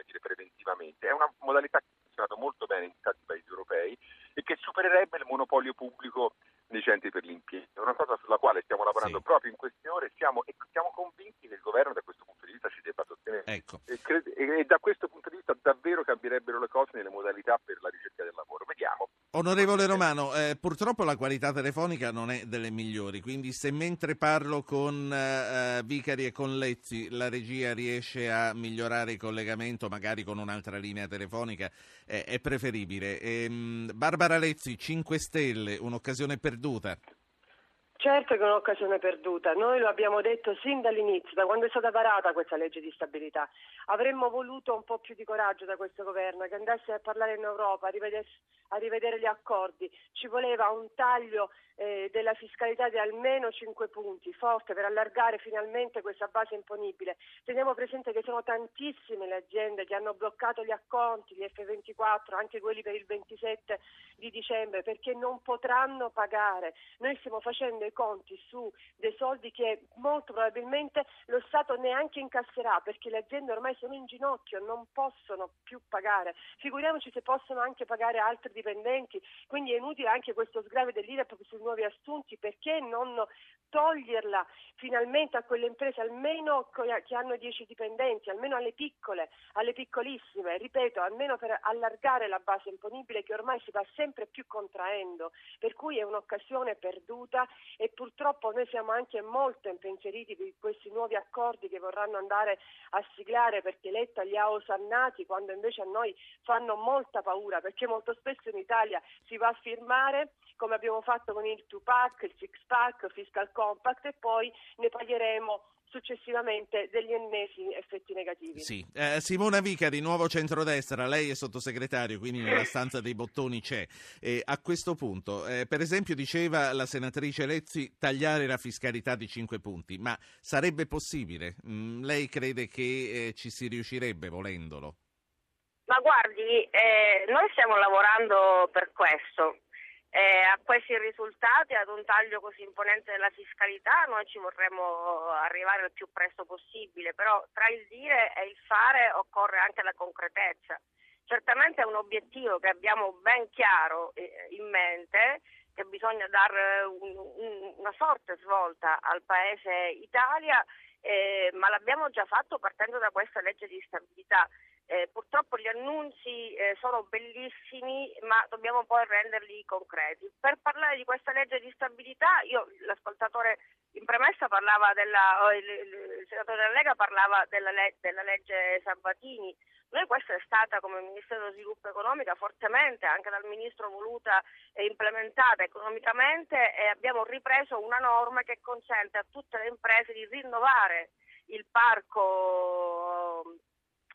dire, preventivamente. È una modalità funzionato molto bene in tanti paesi europei e che supererebbe il monopolio pubblico centri per l'impiego. È una cosa sulla quale stiamo lavorando sì. proprio in queste ore siamo, e siamo convinti che il governo da questo punto di vista ci debba sostenere. Ecco. E, cre- e, da questo punto di vista davvero cambierebbero le cose nelle modalità per la ricerca del lavoro. Vediamo. Onorevole Romano, eh, purtroppo la qualità telefonica non è delle migliori, quindi se mentre parlo con eh, Vicari e con Lezzi la regia riesce a migliorare il collegamento, magari con un'altra linea telefonica, eh, è preferibile. Ehm, Barbara Lezzi, 5 Stelle, un'occasione perduta. do that? Certo che è un'occasione perduta, noi lo abbiamo detto sin dall'inizio, da quando è stata varata questa legge di stabilità. Avremmo voluto un po' più di coraggio da questo governo, che andasse a parlare in Europa, a rivedere, a rivedere gli accordi. Ci voleva un taglio eh, della fiscalità di almeno 5 punti, forte, per allargare finalmente questa base imponibile. Teniamo presente che sono tantissime le aziende che hanno bloccato gli acconti, gli F24, anche quelli per il 27 di dicembre, perché non potranno pagare. Noi stiamo facendo conti su dei soldi che molto probabilmente lo Stato neanche incasserà, perché le aziende ormai sono in ginocchio, non possono più pagare. Figuriamoci se possono anche pagare altri dipendenti, quindi è inutile anche questo sgrave dell'IRAP sui nuovi assunti, perché non toglierla finalmente a quelle imprese almeno che hanno 10 dipendenti, almeno alle piccole, alle piccolissime, ripeto, almeno per allargare la base imponibile che ormai si va sempre più contraendo, per cui è un'occasione perduta e purtroppo noi siamo anche molto impensieriti di questi nuovi accordi che vorranno andare a siglare perché Letta li ha osannati quando invece a noi fanno molta paura perché molto spesso in Italia si va a firmare come abbiamo fatto con il 2-pack, il 6-pack, il fiscal compact e poi ne pagheremo successivamente degli ennesimi effetti negativi. Sì. Eh, Simona Vica di Nuovo Centrodestra, lei è sottosegretario, quindi nella <laughs> stanza dei bottoni c'è. Eh, a questo punto, eh, per esempio, diceva la senatrice Lezzi tagliare la fiscalità di 5 punti, ma sarebbe possibile? Mm, lei crede che eh, ci si riuscirebbe volendolo? Ma guardi, eh, noi stiamo lavorando per questo. Eh, a questi risultati, ad un taglio così imponente della fiscalità, noi ci vorremmo arrivare il più presto possibile, però tra il dire e il fare occorre anche la concretezza. Certamente è un obiettivo che abbiamo ben chiaro eh, in mente, che bisogna dare un, un, una forte svolta al Paese Italia, eh, ma l'abbiamo già fatto partendo da questa legge di stabilità. Eh, purtroppo gli annunci eh, sono bellissimi, ma dobbiamo poi renderli concreti. Per parlare di questa legge di stabilità, io, l'ascoltatore in premessa parlava della, il, il, senatore della Lega parlava della, della legge Sabatini. Noi questa è stata come Ministero dello Sviluppo Economico fortemente, anche dal Ministro voluta e implementata economicamente e abbiamo ripreso una norma che consente a tutte le imprese di rinnovare il parco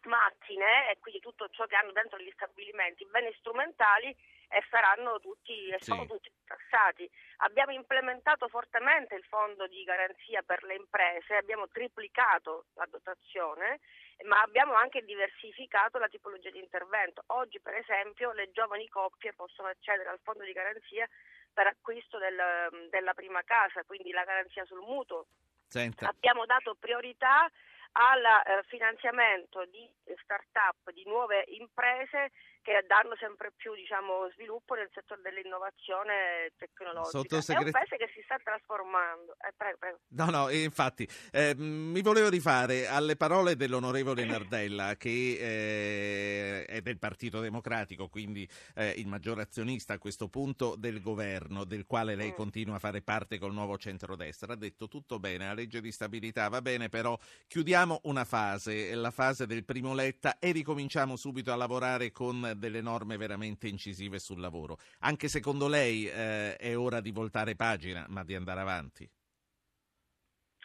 macchine e quindi tutto ciò che hanno dentro gli stabilimenti, beni strumentali e saranno tutti, e sono tutti tassati. Abbiamo implementato fortemente il fondo di garanzia per le imprese, abbiamo triplicato la dotazione, ma abbiamo anche diversificato la tipologia di intervento. Oggi, per esempio, le giovani coppie possono accedere al fondo di garanzia per acquisto del, della prima casa, quindi la garanzia sul mutuo. Senta. Abbiamo dato priorità al eh, finanziamento di start-up, di nuove imprese che danno sempre più diciamo, sviluppo nel settore dell'innovazione tecnologica. Sottosegret... È un paese che si sta trasformando. Eh, prego, prego. No, no, infatti, eh, mi volevo rifare alle parole dell'onorevole Nardella, che eh, è del Partito Democratico, quindi eh, il maggiore azionista a questo punto del governo, del quale lei mm. continua a fare parte col nuovo centrodestra. Ha detto tutto bene, la legge di stabilità va bene, però chiudiamo una fase, la fase del primo Letta, e ricominciamo subito a lavorare con delle norme veramente incisive sul lavoro. Anche secondo lei eh, è ora di voltare pagina, ma di andare avanti?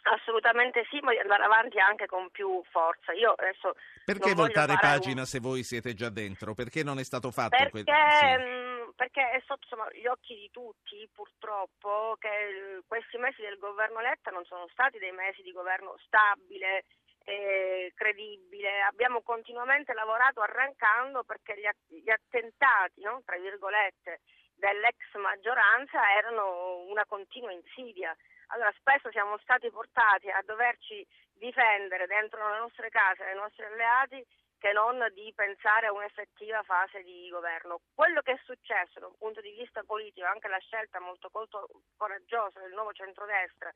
Assolutamente sì, ma di andare avanti anche con più forza. Io adesso perché voltare pagina un... se voi siete già dentro? Perché non è stato fatto perché, que... sì. Mm, perché è sotto insomma, gli occhi di tutti, purtroppo, che questi mesi del governo Letta non sono stati dei mesi di governo stabile, eh, credibile. Abbiamo continuamente lavorato arrancando perché gli, gli attentati, no? tra virgolette, dell'ex maggioranza erano una continua insidia. Allora spesso siamo stati portati a doverci difendere dentro le nostre case, dai nostri alleati, che non di pensare a un'effettiva fase di governo. Quello che è successo da un punto di vista politico, anche la scelta molto, molto coraggiosa del nuovo centrodestra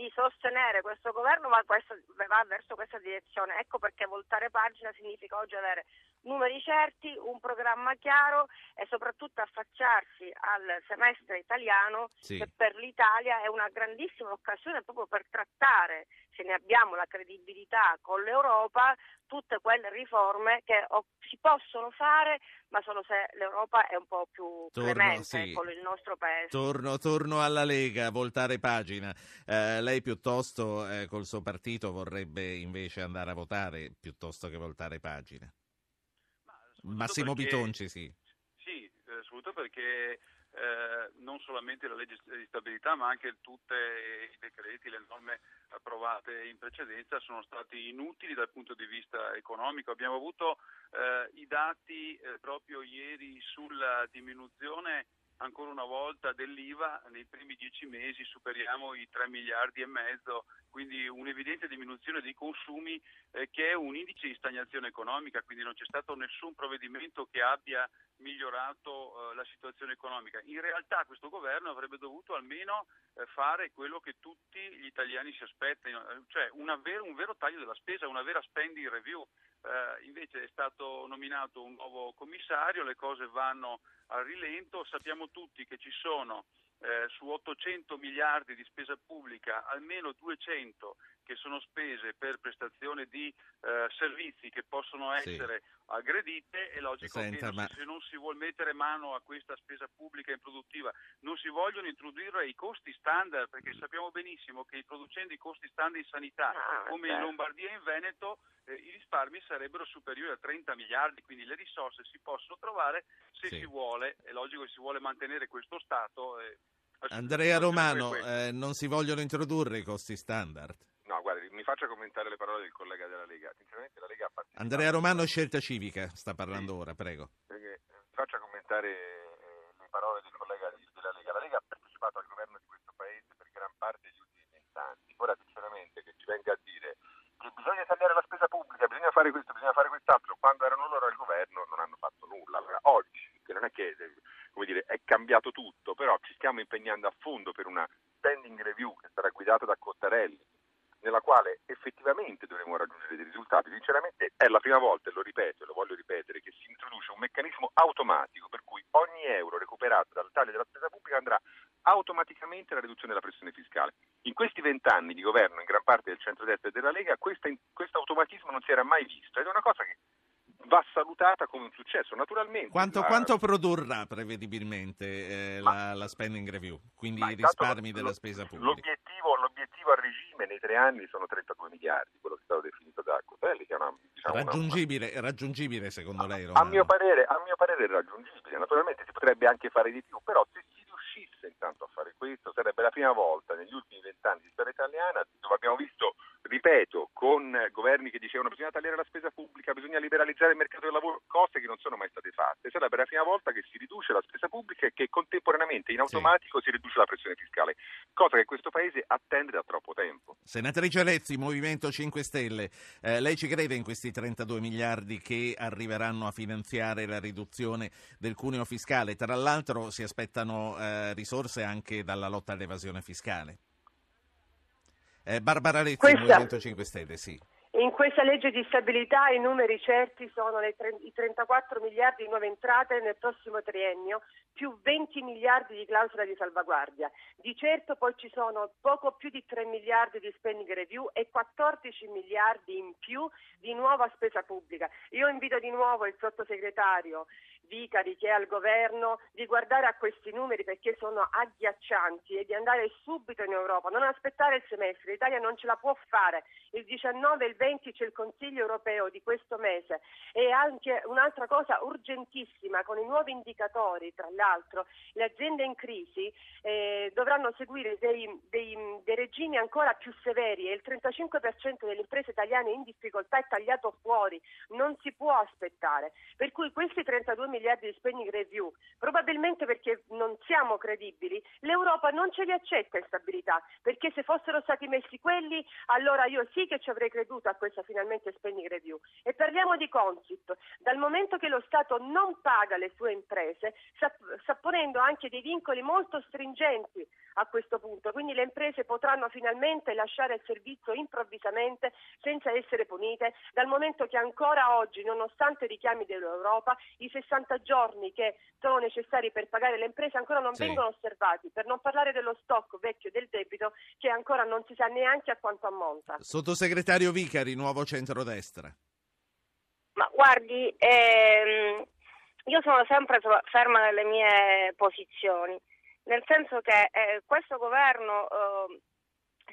di sostenere questo governo va, questo, va, verso questa direzione. Ecco perché voltare pagina significa oggi avere numeri certi, un programma chiaro e soprattutto affacciarsi al semestre italiano Sì. che per l'Italia è una grandissima occasione proprio per trattare, se ne abbiamo la credibilità con l'Europa, tutte quelle riforme che si possono fare ma solo se l'Europa è un po' più Torno, clemente sì. con il nostro paese. Torno, torno alla Lega, voltare pagina. Eh, lei piuttosto eh, col suo partito vorrebbe invece andare a votare piuttosto che voltare pagina. Massimo perché- Bitonci, sì. Sì, eh, soprattutto perché eh, non solamente la legge di stabilità ma anche tutti i decreti, le norme approvate in precedenza sono stati inutili dal punto di vista economico. Abbiamo avuto eh, i dati eh, proprio ieri sulla diminuzione ancora una volta dell'IVA nei primi dieci mesi superiamo i 3 miliardi e mezzo, quindi un'evidente diminuzione dei consumi eh, che è un indice di stagnazione economica, quindi non c'è stato nessun provvedimento che abbia migliorato eh, la situazione economica. In realtà questo governo avrebbe dovuto almeno eh, fare quello che tutti gli italiani si aspettano, eh, cioè ver- un vero taglio della spesa, una vera spending review. Eh, invece è stato nominato un nuovo commissario, le cose vanno al rilento, sappiamo tutti che ci sono eh, su 800 miliardi di spesa pubblica almeno 200 che sono spese per prestazione di eh, servizi che possono Sì. essere aggredite, è logico Senta, che ma- se non si vuole mettere mano a questa spesa pubblica improduttiva, non si vogliono introdurre i costi standard, perché sappiamo benissimo che introducendo i costi standard in sanità, Ah, come in. Lombardia e in Veneto, eh, i risparmi sarebbero superiori a 30 miliardi, quindi le risorse si possono trovare se Sì. si vuole, è logico che si vuole mantenere questo Stato. eh, Andrea Romano, eh, non si vogliono introdurre i costi standard. No, guardi, mi faccia commentare le parole del collega della Lega. Sinceramente la Lega ha partecipato... Andrea Romano, scelta civica, sta parlando ora, prego. perché mi faccia commentare eh, le parole del collega della Lega. La Lega ha partecipato al governo di questo paese per gran parte degli ultimi vent'anni. Ora, sinceramente, che ci venga a dire che bisogna tagliare la spesa pubblica, bisogna fare questo, bisogna fare quest'altro, quando erano loro al governo non hanno fatto nulla. Allora, oggi, che non è che come dire, è cambiato tutto, però ci stiamo impegnando a fondo per una spending review che sarà guidata da Cottarelli, nella quale effettivamente dovremo raggiungere dei risultati. Sinceramente è la prima volta, e lo ripeto e lo voglio ripetere, che si introduce un meccanismo automatico per cui ogni euro recuperato dal taglio della spesa pubblica andrà automaticamente alla riduzione della pressione fiscale. In questi vent'anni di governo in gran parte del centro-destra e della Lega questo automatismo non si era mai visto ed è una cosa che va salutata come un successo. Naturalmente Quanto, la- quanto produrrà prevedibilmente eh, la, la spending review, quindi Ma i risparmi lo- della spesa pubblica? L'obiettivo, l'obiettivo a regime nei tre anni sono 32 miliardi, quello che è stato definito da Cotelli, che è una, diciamo, una- Raggiungibile, raggiungibile secondo lei, a Romano? mio, parere, a mio parere è raggiungibile, naturalmente si potrebbe anche fare di più, però se si riuscisse intanto a fare questo sarebbe la prima volta negli ultimi vent'anni di storia italiana dove abbiamo visto, ripeto, con governi che dicevano bisogna tagliare la spesa pubblica, bisogna liberalizzare il mercato del lavoro, cose che non sono mai state fatte. Sarebbe la prima volta che si riduce la spesa pubblica e che contemporaneamente in automatico si riduce la pressione fiscale, cosa che questo Paese attende da troppo tempo. Senatrice Lezzi, Movimento 5 Stelle, eh, lei ci crede in questi 32 miliardi che arriveranno a finanziare la riduzione del cuneo fiscale? Tra l'altro si aspettano eh, risorse anche dalla lotta all'evasione fiscale. Eh, Barbara Lezzi, Questa- Movimento 5 Stelle, sì. In questa legge di stabilità i numeri certi sono tre- i 34 miliardi di nuove entrate nel prossimo triennio, più 20 miliardi di clausola di salvaguardia. Di certo poi ci sono poco più di 3 miliardi di spending review e 14 miliardi in più di nuova spesa pubblica. Io invito di nuovo il sottosegretario Vicari che è al governo di guardare a questi numeri perché sono agghiaccianti e di andare subito in Europa, non aspettare il semestre, l'Italia non ce la può fare. Il 19 e il 20 c'è il Consiglio europeo di questo mese e anche un'altra cosa urgentissima con i nuovi indicatori, tra l'altro, le aziende in crisi eh, dovranno seguire dei, dei- dei regimi ancora più severi e il 35% delle imprese italiane in difficoltà è tagliato fuori, non si può aspettare. Per cui questi 32 miliardi di spending review, probabilmente perché non siamo credibili, l'Europa non ce li accetta in stabilità, perché se fossero stati messi quelli, allora io sì che ci avrei creduto a questa finalmente spending review. E parliamo di Consip. Dal momento che lo Stato non paga le sue imprese, sta, ponendo anche dei vincoli molto stringenti a questo punto, quindi le imprese potranno finalmente lasciare il servizio improvvisamente senza essere punite, dal momento che ancora oggi, nonostante i richiami dell'Europa, i 60 giorni che sono necessari per pagare le imprese ancora non Sì. vengono osservati, per non parlare dello stock vecchio del debito che ancora non si sa neanche a quanto ammonta. Sottosegretario Vicari, nuovo centrodestra. Ma guardi, ehm, io sono sempre ferma nelle mie posizioni, nel senso che eh, questo governo eh,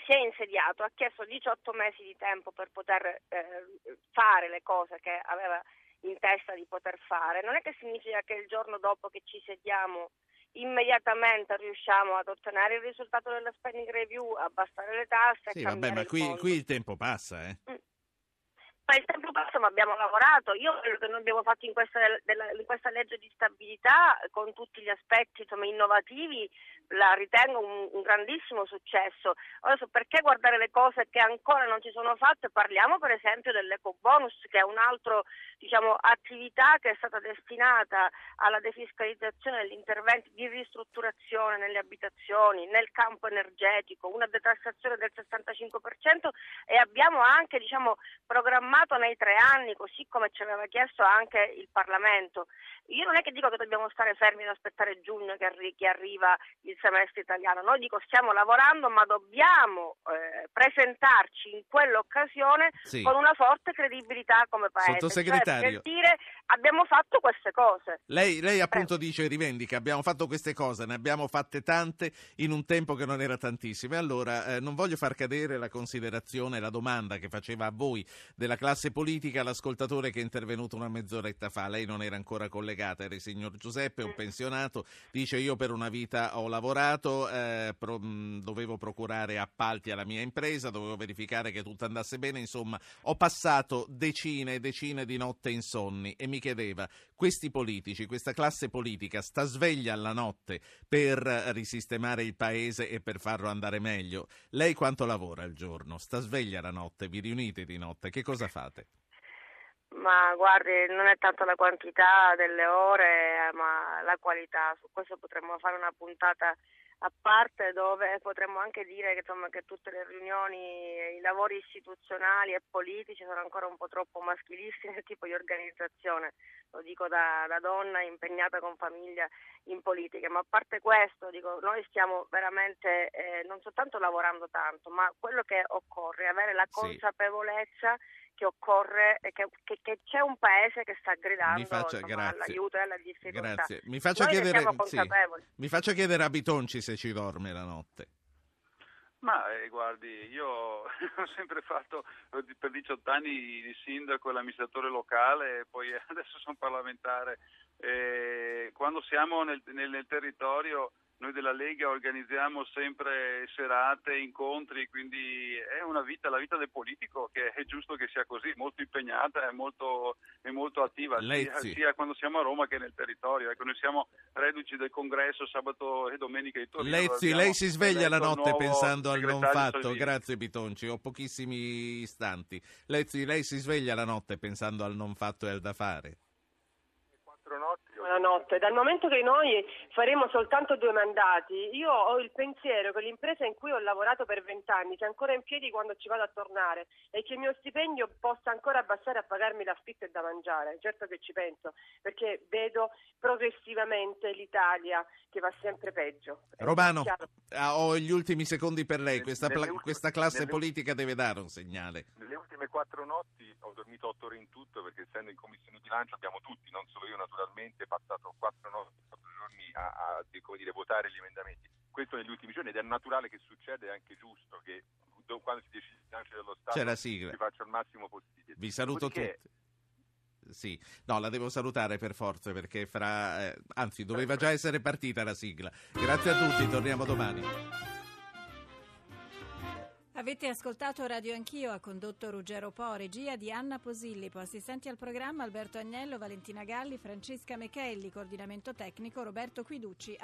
si è insediato, ha chiesto 18 mesi di tempo per poter eh, fare le cose che aveva in testa di poter fare. Non è che significa che il giorno dopo che ci sediamo immediatamente riusciamo ad ottenere il risultato della spending review, abbassare le tasse Sì, vabbè, ma il qui, qui il tempo passa, eh. Ma il tempo passa, ma abbiamo lavorato. Io quello che noi abbiamo fatto in questa, della- in questa legge di stabilità, con tutti gli aspetti insomma, innovativi, la ritengo un, un grandissimo successo. Adesso, perché guardare le cose che ancora non si sono fatte? Parliamo per esempio dell'eco bonus, che è un'altra diciamo, attività che è stata destinata alla defiscalizzazione degli interventi di ristrutturazione nelle abitazioni, nel campo energetico, una detassazione del 65% e abbiamo anche diciamo, programmato nei tre anni, così come ci aveva chiesto anche il Parlamento. Io non è che dico che dobbiamo stare fermi ad aspettare giugno che, arri- che arriva il semestre italiano, noi dico stiamo lavorando ma dobbiamo eh, presentarci in quell'occasione Sì. con una forte credibilità come Paese, Sottosegretario. cioè per dire abbiamo fatto queste cose. Lei, lei appunto dice, rivendica, abbiamo fatto queste cose, ne abbiamo fatte tante in un tempo che non era tantissimo. E allora eh, non voglio far cadere la considerazione, la domanda che faceva a voi della classe politica l'ascoltatore che è intervenuto una mezz'oretta fa. Lei non era ancora collegata, era il signor Giuseppe, un pensionato. Dice io per una vita ho lavorato, eh, pro- dovevo procurare appalti alla mia impresa, dovevo verificare che tutto andasse bene, insomma ho passato decine e decine di notte insonni e mi chiedeva, questi politici, questa classe politica sta sveglia alla notte per risistemare il paese e per farlo andare meglio? Lei quanto lavora al giorno? Sta sveglia la notte? Vi riunite di notte? Che cosa fate? Ma guardi, non è tanto la quantità delle ore, eh, ma la qualità. Su questo potremmo fare una puntata a parte dove potremmo anche dire che, insomma, che tutte le riunioni, i lavori istituzionali e politici sono ancora un po' troppo maschilisti nel <laughs> tipo di organizzazione. Lo dico da, da donna impegnata con famiglia in politica. Ma a parte questo, dico, noi stiamo veramente eh, non soltanto lavorando tanto, ma quello che occorre è avere la Sì. Che occorre e che, che- che c'è un paese che sta gridando Mi faccia- insomma, grazie. all'aiuto e alla difficoltà. Grazie. Mi faccia, ne chiedere, sì. mi faccia chiedere a Bitonci se ci dorme la notte. Ma eh, guardi, io <laughs> ho sempre fatto eh, di- per 18 anni il sindaco e l'amministratore locale e poi <laughs> adesso sono parlamentare. E quando siamo nel, nel- nel territorio noi della Lega organizziamo sempre serate, incontri, quindi è una vita, la vita del politico che è giusto che sia così, molto impegnata e molto, e molto attiva, sia, sia quando siamo a Roma che nel territorio. Ecco, noi siamo reduci del congresso sabato e domenica di Torino. Lezzi, lei si sveglia la notte pensando al non fatto. Salvini. Grazie Bitonci, ho pochissimi istanti. Lezzi, lei si sveglia la notte pensando al non fatto e al da fare. Buonanotte. Dal momento che noi faremo soltanto due mandati, io ho il pensiero che l'impresa in cui ho lavorato per vent'anni sia ancora in piedi quando ci vado a tornare e che il mio stipendio possa ancora abbassare a pagarmi l'affitto e da mangiare. Certo che ci penso, perché vedo progressivamente l'Italia che va sempre peggio. È Romano, ah, ho gli ultimi secondi per lei. Questa, pla- questa classe politica deve dare un segnale. Nelle ultime quattro notti ho dormito otto ore in tutto perché essendo in commissione bilancio abbiamo tutti, non solo io naturalmente, passato quattro notti, quattro giorni a, a, dire, votare gli emendamenti. Questo negli ultimi giorni ed è naturale che succeda, è anche giusto che do- quando si decide il bilancio dello Stato si faccia il massimo possibile. Vi saluto Dopodiché- tutti. Sì, no, la devo salutare per forza perché fra... eh, anzi, doveva già essere partita la sigla. Grazie a tutti, torniamo domani. Avete ascoltato Radio Anch'io, ha condotto Ruggero Po, regia di Anna Posillipo, assistenti al programma Alberto Agnello, Valentina Galli, Francesca Mechelli, coordinamento tecnico Roberto Quiducci,